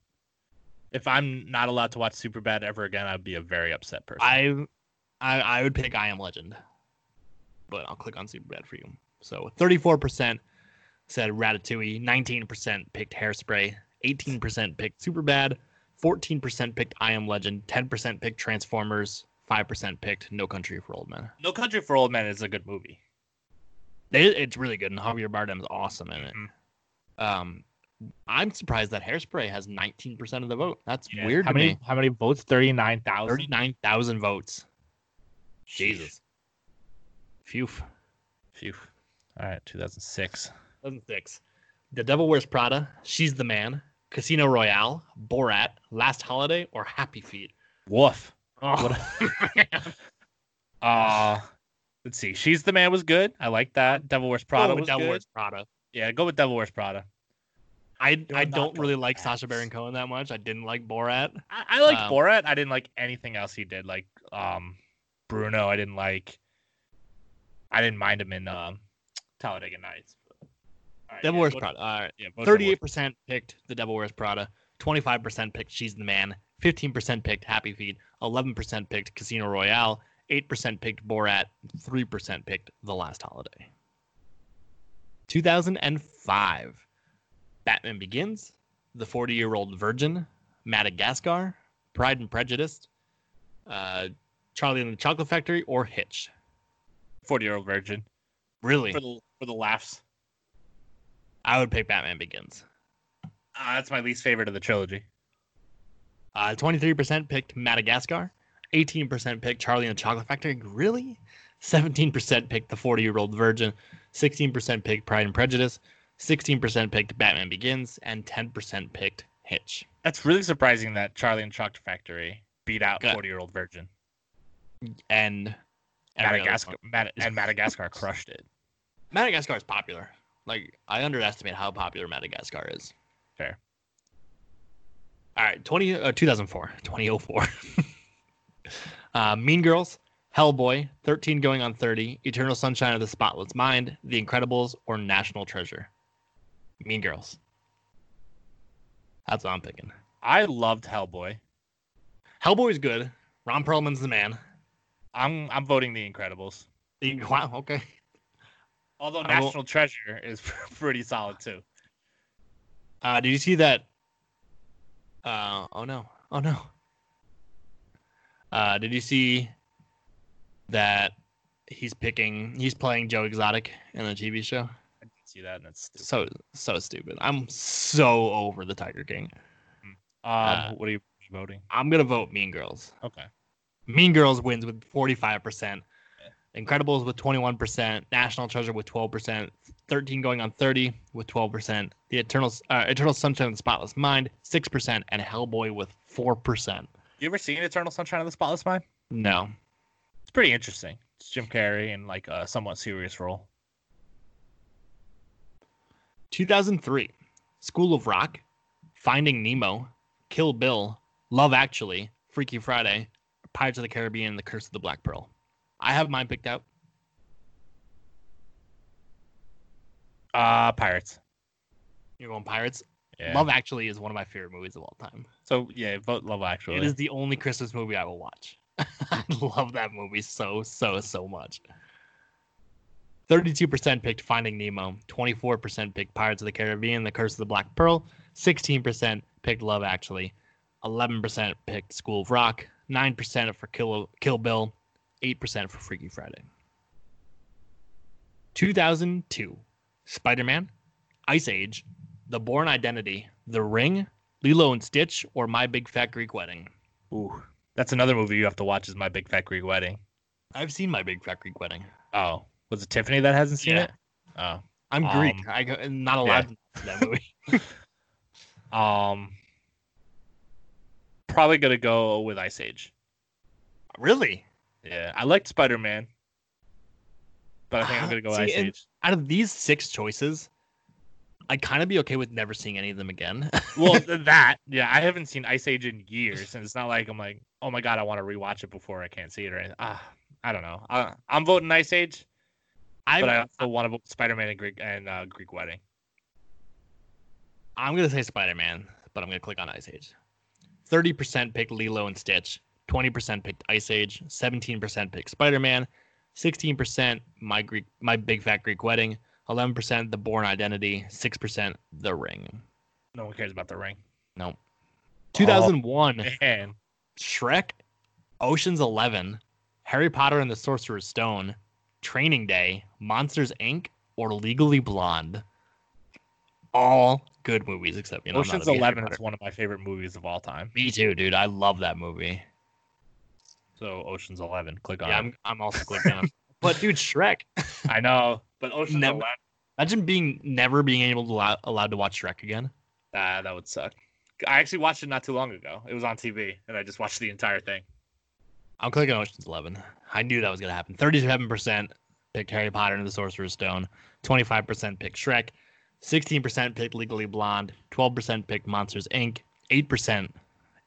If I'm not allowed to watch Super Bad ever again, I'd be a very upset person. I, I, I would pick I Am Legend, but I'll click on Super Bad for you. So 34% said Ratatouille, 19% picked Hairspray, 18% picked Super Bad, 14% picked I Am Legend, 10% picked Transformers, 5% picked No Country for Old Men. no Country for Old Men is a good movie. It, it's really good, and Javier Bardem is awesome in it. Mhm. Um, I'm surprised that Hairspray has 19% of the vote. That's Yeah. weird How to many? me. How many votes? Thirty nine thousand. 39,000 votes. Jesus. Phew. Phew. All right, 2006. 2006. The Devil Wears Prada, She's the Man, Casino Royale, Borat, Last Holiday, or Happy Feet. Woof. Oh, Uh let's see. She's the man was good. I like that. Devil Wears Prada with was Devil good. Wears Prada. Yeah, go with Devil Wears Prada. I, You're I don't really like fast. Sacha Baron Cohen that much. I didn't like Borat. I, I liked Um, Borat. I didn't like anything else he did. Like um Bruno, I didn't like. I didn't mind him in um Talladega Nights. All right, Devil yeah, Wears Prada. All right. Yeah, go Devil Thirty-eight percent picked The Devil Wears Prada. Twenty-five percent picked She's the Man. Fifteen percent picked Happy Feet. Eleven percent picked Casino Royale. Eight percent picked Borat. Three percent picked The Last Holiday. Two thousand and five. Batman Begins. The Forty-Year-Old Virgin. Madagascar. Pride and Prejudice. Uh, Charlie and the Chocolate Factory or Hitch. 40 year old virgin Really, for the for the laughs. I would pick Batman Begins. Uh, that's my least favorite of the trilogy. Uh, 23% picked Madagascar. 18% picked Charlie and the Chocolate Factory. Really? 17% picked The 40 Year Old Virgin. 16% picked Pride and Prejudice. 16% picked Batman Begins. And 10% picked Hitch. That's really surprising that Charlie and Chocolate Factory beat out 40 year old virgin. And Madagascar. Mad- and Madagascar crushed it. Madagascar is popular. Like, I underestimate how popular Madagascar is. Fair. All right, 20, uh, 2004, 2004. uh, mean Girls, Hellboy, 13 going on 30, Eternal Sunshine of the Spotless Mind, The Incredibles, or National Treasure. Mean Girls. That's what I'm picking. I loved Hellboy. Hellboy's good. Ron Perlman's the man. I'm I'm voting The Incredibles. The- Wow, okay. Although National Treasure is pretty solid too. Uh, did you see that? Uh, oh no. Oh no. Uh, did you see that he's picking, he's playing Joe Exotic in the TV show? I didn't see that, and that's stupid. So so stupid. I'm so over the Tiger King. Um, uh, what are you voting? I'm gonna vote Mean Girls. Okay. Mean Girls wins with 45 percent. Incredibles with 21 percent. National Treasure with 12 percent. 13 going on 30 with 12 percent. The Eternal uh, Eternal Sunshine of the Spotless Mind 6 percent, and Hellboy with 4 percent. You ever seen Eternal Sunshine of the Spotless Mind? No. It's pretty interesting. It's Jim Carrey in like a somewhat serious role. 2003. School of Rock, Finding Nemo, Kill Bill, Love Actually, Freaky Friday, Pirates of the Caribbean, and The Curse of the Black Pearl. I have mine picked out. Uh Pirates. You're going Pirates. Yeah. Love Actually is one of my favorite movies of all time. So yeah, vote Love Actually. It is the only Christmas movie I will watch. I love that movie so, so, so much. 32% picked Finding Nemo, 24% picked Pirates of the Caribbean, The Curse of the Black Pearl, 16% picked Love Actually, 11% picked School of Rock, 9% for Kill, Kill Bill, 8% for Freaky Friday. 2002, Spider Man, Ice Age, The Bourne Identity, The Ring, Lilo and Stitch, or My Big Fat Greek Wedding. Ooh, that's another movie you have to watch. Is My Big Fat Greek Wedding. I've seen My Big Fat Greek Wedding. Oh, was it Tiffany that hasn't seen Yeah. it? Oh, I'm Greek. Um, I go- I'm not allowed to that movie. um, probably gonna go with Ice Age. really? Yeah, I liked Spider Man, but I think I'm Ah, gonna go see, Ice Age. Out of these six choices, I'd kind of be okay with never seeing any of them again. Well, that yeah, I haven't seen Ice Age in years, and it's not like I'm like, oh my god, I want to rewatch it before I can't see it or anything. Ah, I don't know. I, I'm voting Ice Age, I'm, but I also want to vote Spider Man and Greek and uh, Greek Wedding. I'm gonna say Spider Man, but I'm gonna click on Ice Age. Thirty percent picked Lilo and Stitch. Twenty percent picked Ice Age. Seventeen percent picked Spider Man. Sixteen percent my Greek, my Big Fat Greek Wedding. Eleven percent The Bourne Identity. Six percent The Ring. No one cares about the ring. Nope. 2001. Man, Shrek, Ocean's Eleven, Harry Potter and the Sorcerer's Stone, Training Day, Monsters Inc., or Legally Blonde. All good movies, except you know. I'm not a Ocean's Eleven is one of my favorite movies of all time. Me too, dude. I love that movie. So Ocean's Eleven, click on Yeah, it. I'm, I'm also clicking on. But dude, Shrek. I know, but Ocean's Never- Eleven, Imagine being never being able to allow, allowed to watch Shrek again. ah, that would suck. I actually watched it not too long ago. It was on TV, and I just watched the entire thing. I'm clicking Ocean's Eleven. I knew that was gonna happen. Thirty-seven percent picked Harry Potter and the Sorcerer's Stone. Twenty-five percent picked Shrek. Sixteen percent picked Legally Blonde. Twelve percent picked Monsters Inc. Eight percent,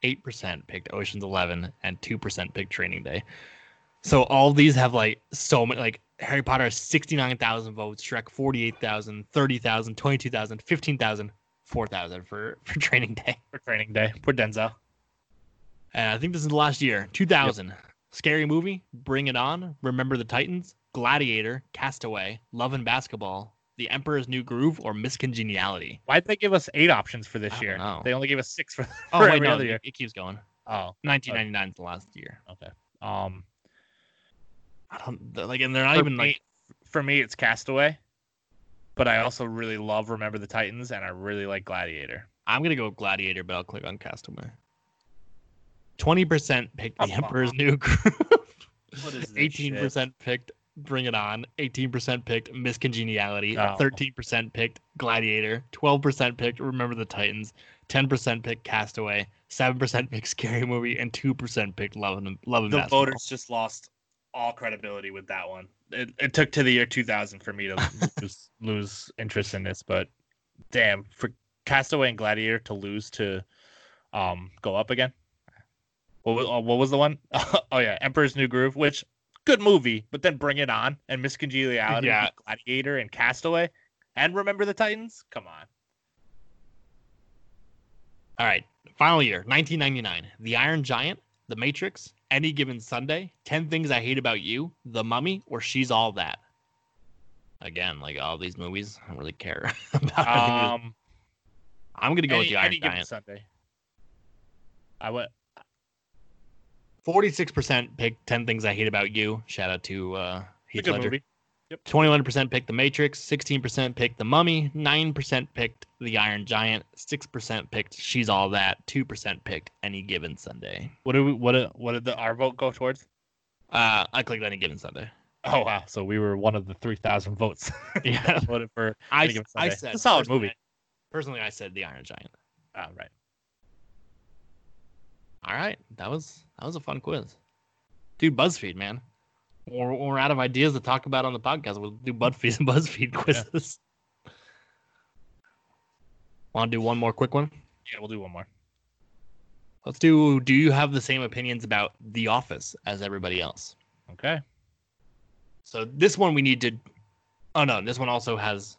eight percent picked Ocean's Eleven, and two percent picked Training Day. So all these have like so many. Like Harry Potter has sixty-nine thousand votes. Shrek forty-eight thousand, thirty thousand, twenty-two thousand, fifteen thousand, four thousand for for Training Day. For Training Day, for Denzel. And I think this is the last year. 2000. Scary movie, Bring It On, Remember the Titans, Gladiator, Castaway, Love and Basketball, The Emperor's New Groove, or Miss Congeniality. Why'd they give us eight options for this year? know. They only gave us six for, Oh, wait, every no, other year. it keeps going. Oh, 1999 is the last year. okay. Um, I don't, like, and they're not for even me, like, for me, it's Castaway, but I also really love Remember the Titans, and I really like Gladiator. I'm going to go Gladiator, but I'll click on Castaway. 20% picked The Emperor's. New Groove. What is this 18% picked Bring It On, 18% picked Miss Congeniality, Oh. 13% picked Gladiator, 12% picked Remember the Titans, 10% picked Castaway, 7% picked Scary Movie, and 2% picked Love and Love and The Basketball. voters just lost all credibility with that one. It, it took to the year 2000 for me to lose, lose interest in this, but damn, for Castaway and Gladiator to lose to um go up again. What was, what was the one? oh yeah, Emperor's New Groove, which good movie, but then Bring It On and Miss Congeniality, Yeah. beat Gladiator and Castaway, and Remember the Titans. Come on. All right, final year, 1999. The Iron Giant, The Matrix, Any Given Sunday, 10 Things I Hate About You, The Mummy, or She's All That. Again, like all these movies, I don't really care about. any. Um, I'm gonna go with the Iron any given Giant. Sunday. I went. Forty-six percent picked Ten Things I Hate About You. Shout out to uh, Heath Ledger. movie. Twenty-one percent picked The Matrix. Sixteen percent picked The Mummy. Nine percent picked The Iron Giant. Six percent picked She's All That. Two percent picked Any Given Sunday. What did we, what did, what did the our vote go towards? Uh, I clicked Any Given Sunday. Oh wow! So we were one of the three thousand votes. Yeah, voted for. I, Any Given I said It's a solid movie. Personally, I said The Iron Giant. Oh, right. All right, that was that was a fun quiz, dude. BuzzFeed, man. We're, we're out of ideas to talk about on the podcast. We'll do BuzzFeed and BuzzFeed quizzes. Want to do one more quick one? Yeah, we'll do one more. Let's do. Do you have the same opinions about The Office as everybody else? Okay. So this one we need to. Oh no, this one also has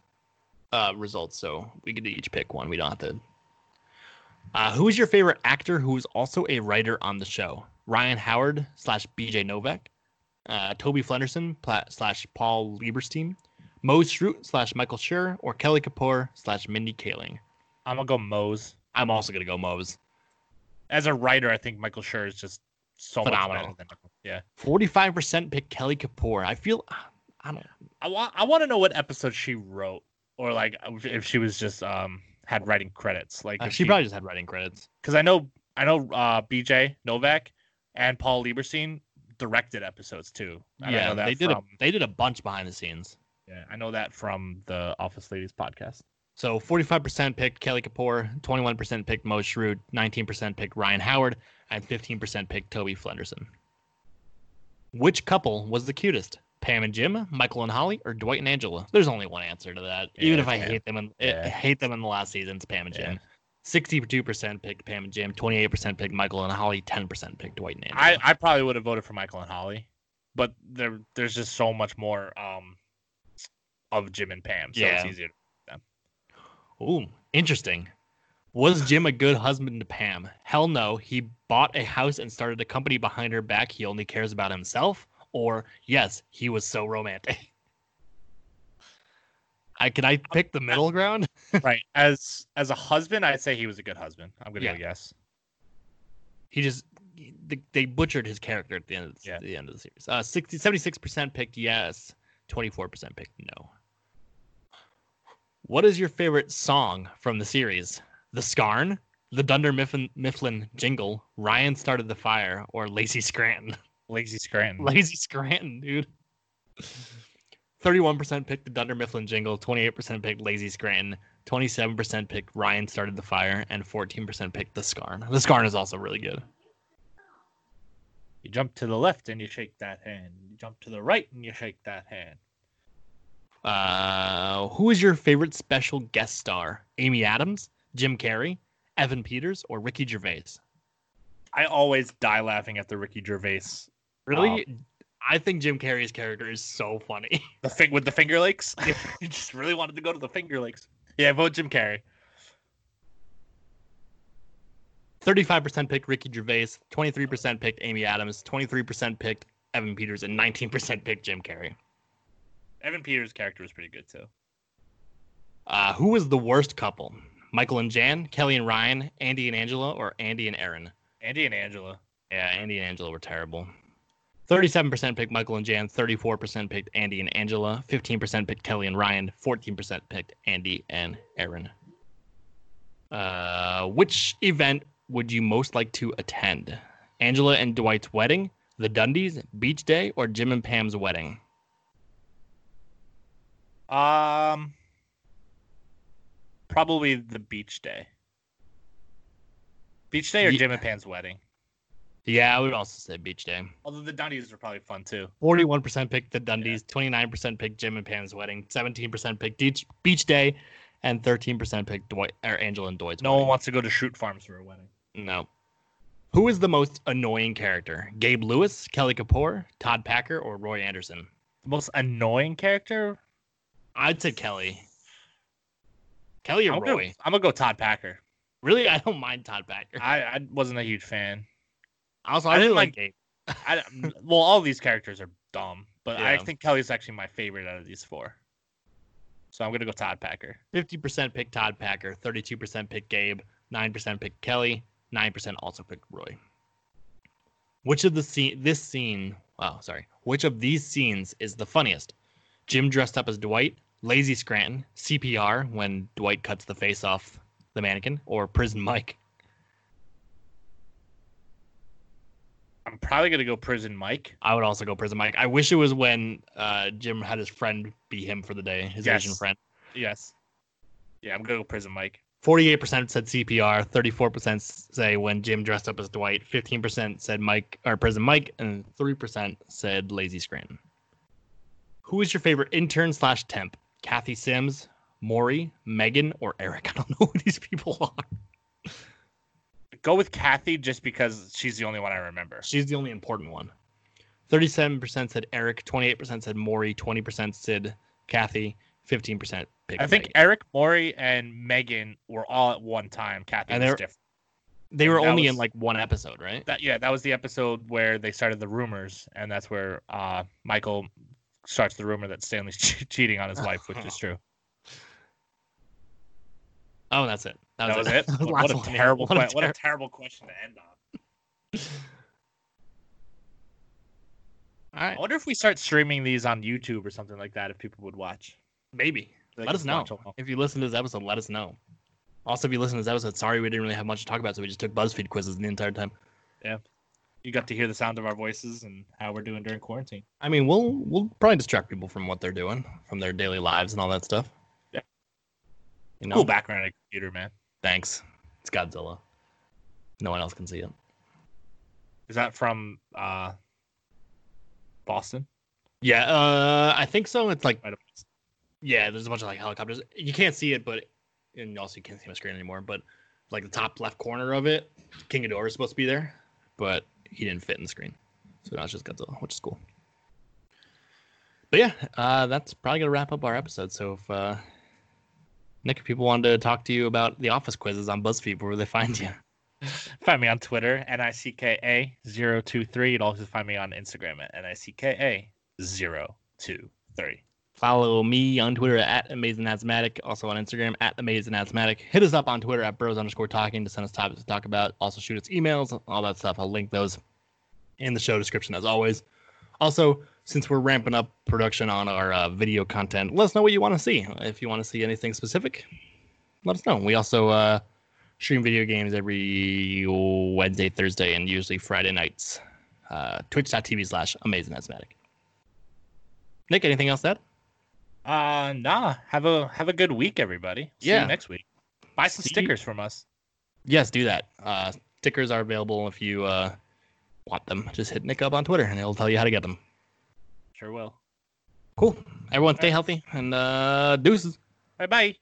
uh, results, so we could each pick one. We don't have to. Uh, who is your favorite actor who is also a writer on the show? Ryan Howard slash BJ Novak, uh, Toby Flenderson pla- slash Paul Lieberstein, Mose Schrute slash Michael Schur or Kelly Kapoor slash Mindy Kaling. I'm gonna go Mose. I'm also gonna go Mose. As a writer, I think Michael Schur is just so Phenomenal. much better than yeah. Forty-five percent pick Kelly Kapoor. I feel I don't. I want I want to know what episode she wrote, or like if she was just um had writing credits. Like Uh, if she probably just had writing credits. because I know I know uh BJ Novak and Paul Lieberstein directed episodes too. I yeah, know that they did from, a they did a bunch behind the scenes. yeah, I know that from the Office Ladies podcast. So 45% picked Kelly Kapoor, 21% picked Mose Schrute, 19% picked Ryan Howard, and 15% picked Toby Flenderson. Which couple was the cutest? Pam and Jim, Michael and Holly, or Dwight and Angela? There's only one answer to that. Even if I hate them and Yeah. Hate them in the last season, it's Pam and Yeah. Jim. 62% picked Pam and Jim, 28% picked Michael and Holly, 10% picked Dwight and Angela. I, I probably would have voted for Michael and Holly, but there there's just so much more um of Jim and Pam, so it's Yeah. easier. Ooh, interesting. Was Jim a good husband to Pam? Hell no. He bought a house and started a company behind her back. He only cares about himself. Or yes, he was so romantic. I can I pick the middle ground? right. As as a husband, I'd say he was a good husband. I'm gonna Yeah. go yes. He just they, they butchered his character at the end of the, Yeah. the end of the series. Uh 60 76% picked yes, 24% picked no. What is your favorite song from the series? The Scarn, the Dunder Mifflin, Mifflin jingle, Ryan started the fire, or Lazy Scranton? Lazy Scranton. Lazy Scranton, dude. 31% picked the Dunder Mifflin jingle, 28% picked Lazy Scranton, 27% picked Ryan started the fire, and 14% picked the Scarn. The Scarn is also really good. You jump to the left and you shake that hand. You jump to the right and you shake that hand. Uh, who is your favorite special guest star? Amy Adams, Jim Carrey, Evan Peters, or Ricky Gervais? I always die laughing at the Ricky Gervais. Really? I think Jim Carrey's character is so funny. The thing with the Finger Lakes. you just really wanted to go to the Finger Lakes. Yeah, vote Jim Carrey. 35% picked Ricky Gervais, 23% picked Amy Adams, 23% picked Evan Peters, and 19% picked Jim Carrey. Evan Peters' character was pretty good too. Uh, who was the worst couple? Michael and Jan, Kelly and Ryan, Andy and Angela, or Andy and Erin? Andy and Angela. Yeah, Andy and Angela were terrible. 37% picked Michael and Jan, 34% picked Andy and Angela, 15% picked Kelly and Ryan, 14% picked Andy and Erin. Uh, which event would you most like to attend? Angela and Dwight's wedding, the Dundies, Beach Day, or Jim and Pam's wedding? Um, probably the beach day. Beach day or Ye- Jim and Pam's wedding. Yeah, I would also say Beach Day. Although the Dundies are probably fun too. 41% picked the Dundies, 29% picked Jim and Pam's wedding, 17% picked Beach, Beach Day, and 13% picked Dwight or Angela and Dwight's No wedding. one wants to go to Schrute Farms for a wedding. No. Who is the most annoying character? Gabe Lewis, Kelly Kapoor, Todd Packer, or Roy Anderson? The most annoying character. I'd say Kelly. Kelly or I'm Roy? gonna, I'm gonna go Todd Packer. Really, I don't mind Todd Packer. I, I wasn't a huge fan. Also, I I, didn't like like- Gabe. I, mm, well, all these characters are dumb, but I Yeah. think Kelly's actually my favorite out of these four. So I'm gonna go Todd Packer. 50% picked Todd Packer, 32% picked Gabe, 9% picked Kelly, 9% also picked Roy. Which of the scene this scene, wow, sorry. Which of these scenes is the funniest? Jim dressed up as Dwight, Lazy Scranton, CPR when Dwight cuts the face off the mannequin, or Prison Mike? I'm probably gonna go Prison Mike. I would also go Prison Mike. I wish it was when uh, Jim had his friend be him for the day, his Yes. Asian friend. Yes. Yeah, I'm gonna go Prison Mike. 48% said CPR, 34% say when Jim dressed up as Dwight, 15% said Mike or Prison Mike, and 3% said Lazy Scranton. Who is your favorite intern slash temp? Cathy Simms, Maury, Megan, or Eric? I don't know who these people are. Go with Cathy just because she's the only one I remember. She's the only important one. 37% said Eric, 28% said Maury, 20% said Cathy, 15% picked I think Megan. Eric, Maury, and Megan were all at one time. Cathy And was different. they were only in like one episode, right? That yeah, that was the episode where they started the rumors, and that's where uh, Michael starts the rumor that Stanley's che- cheating on his wife, which is true. Oh, that's it. That was it. That was what, lots a of- terrible, what a que- what a terrible question to end on. All right, I wonder if we start streaming these on YouTube or something like that, if people would watch. maybe. They let us know if you listen to this episode. Let us know. Also, if you listen to this episode, sorry we didn't really have much to talk about, so we just took BuzzFeed quizzes the entire time. Yeah. You got to hear the sound of our voices and how we're doing during quarantine. I mean, we'll we'll probably distract people from what they're doing, from their daily lives and all that stuff. Yeah. You know. Cool background on a computer, man. Thanks. It's Godzilla. No one else can see it. Is that from uh, Boston? Yeah, uh, I think so. It's like yeah, there's a bunch of like helicopters. You can't see it, but and also you can't see my screen anymore. But like the top left corner of it, King Ghidorah is supposed to be there, but he didn't fit in the screen, so now it's just Godzilla, which is cool. But yeah, uh, that's probably gonna wrap up our episode. So if uh, Nick, if people wanted to talk to you about the office quizzes on BuzzFeed, where would they find you? Find me on Twitter, N-I-C-K-A-023. You'd also find me on Instagram at N-I-C-K-A-023. Follow me on Twitter at Amazing Asthmatic, also on Instagram at Amazing Asthmatic. Hit us up on Twitter at bros underscore talking to send us topics to talk about. Also shoot us emails, all that stuff. I'll link those in the show description as always. Also, since we're ramping up production on our uh, video content, let us know what you want to see. If you want to see anything specific, let us know. We also uh, stream video games every Wednesday, Thursday, and usually Friday nights. Uh, Twitch.tv slash Amazing Asthmatic. Nick, anything else to add? Uh, nah. Have a have a good week, everybody. See Yeah. you next week. Buy some See- stickers from us. Yes, do that. Uh, stickers are available if you uh, want them. Just hit Nick up on Twitter and he'll tell you how to get them. Sure will. Cool. Everyone stay healthy and uh, deuces. Bye bye.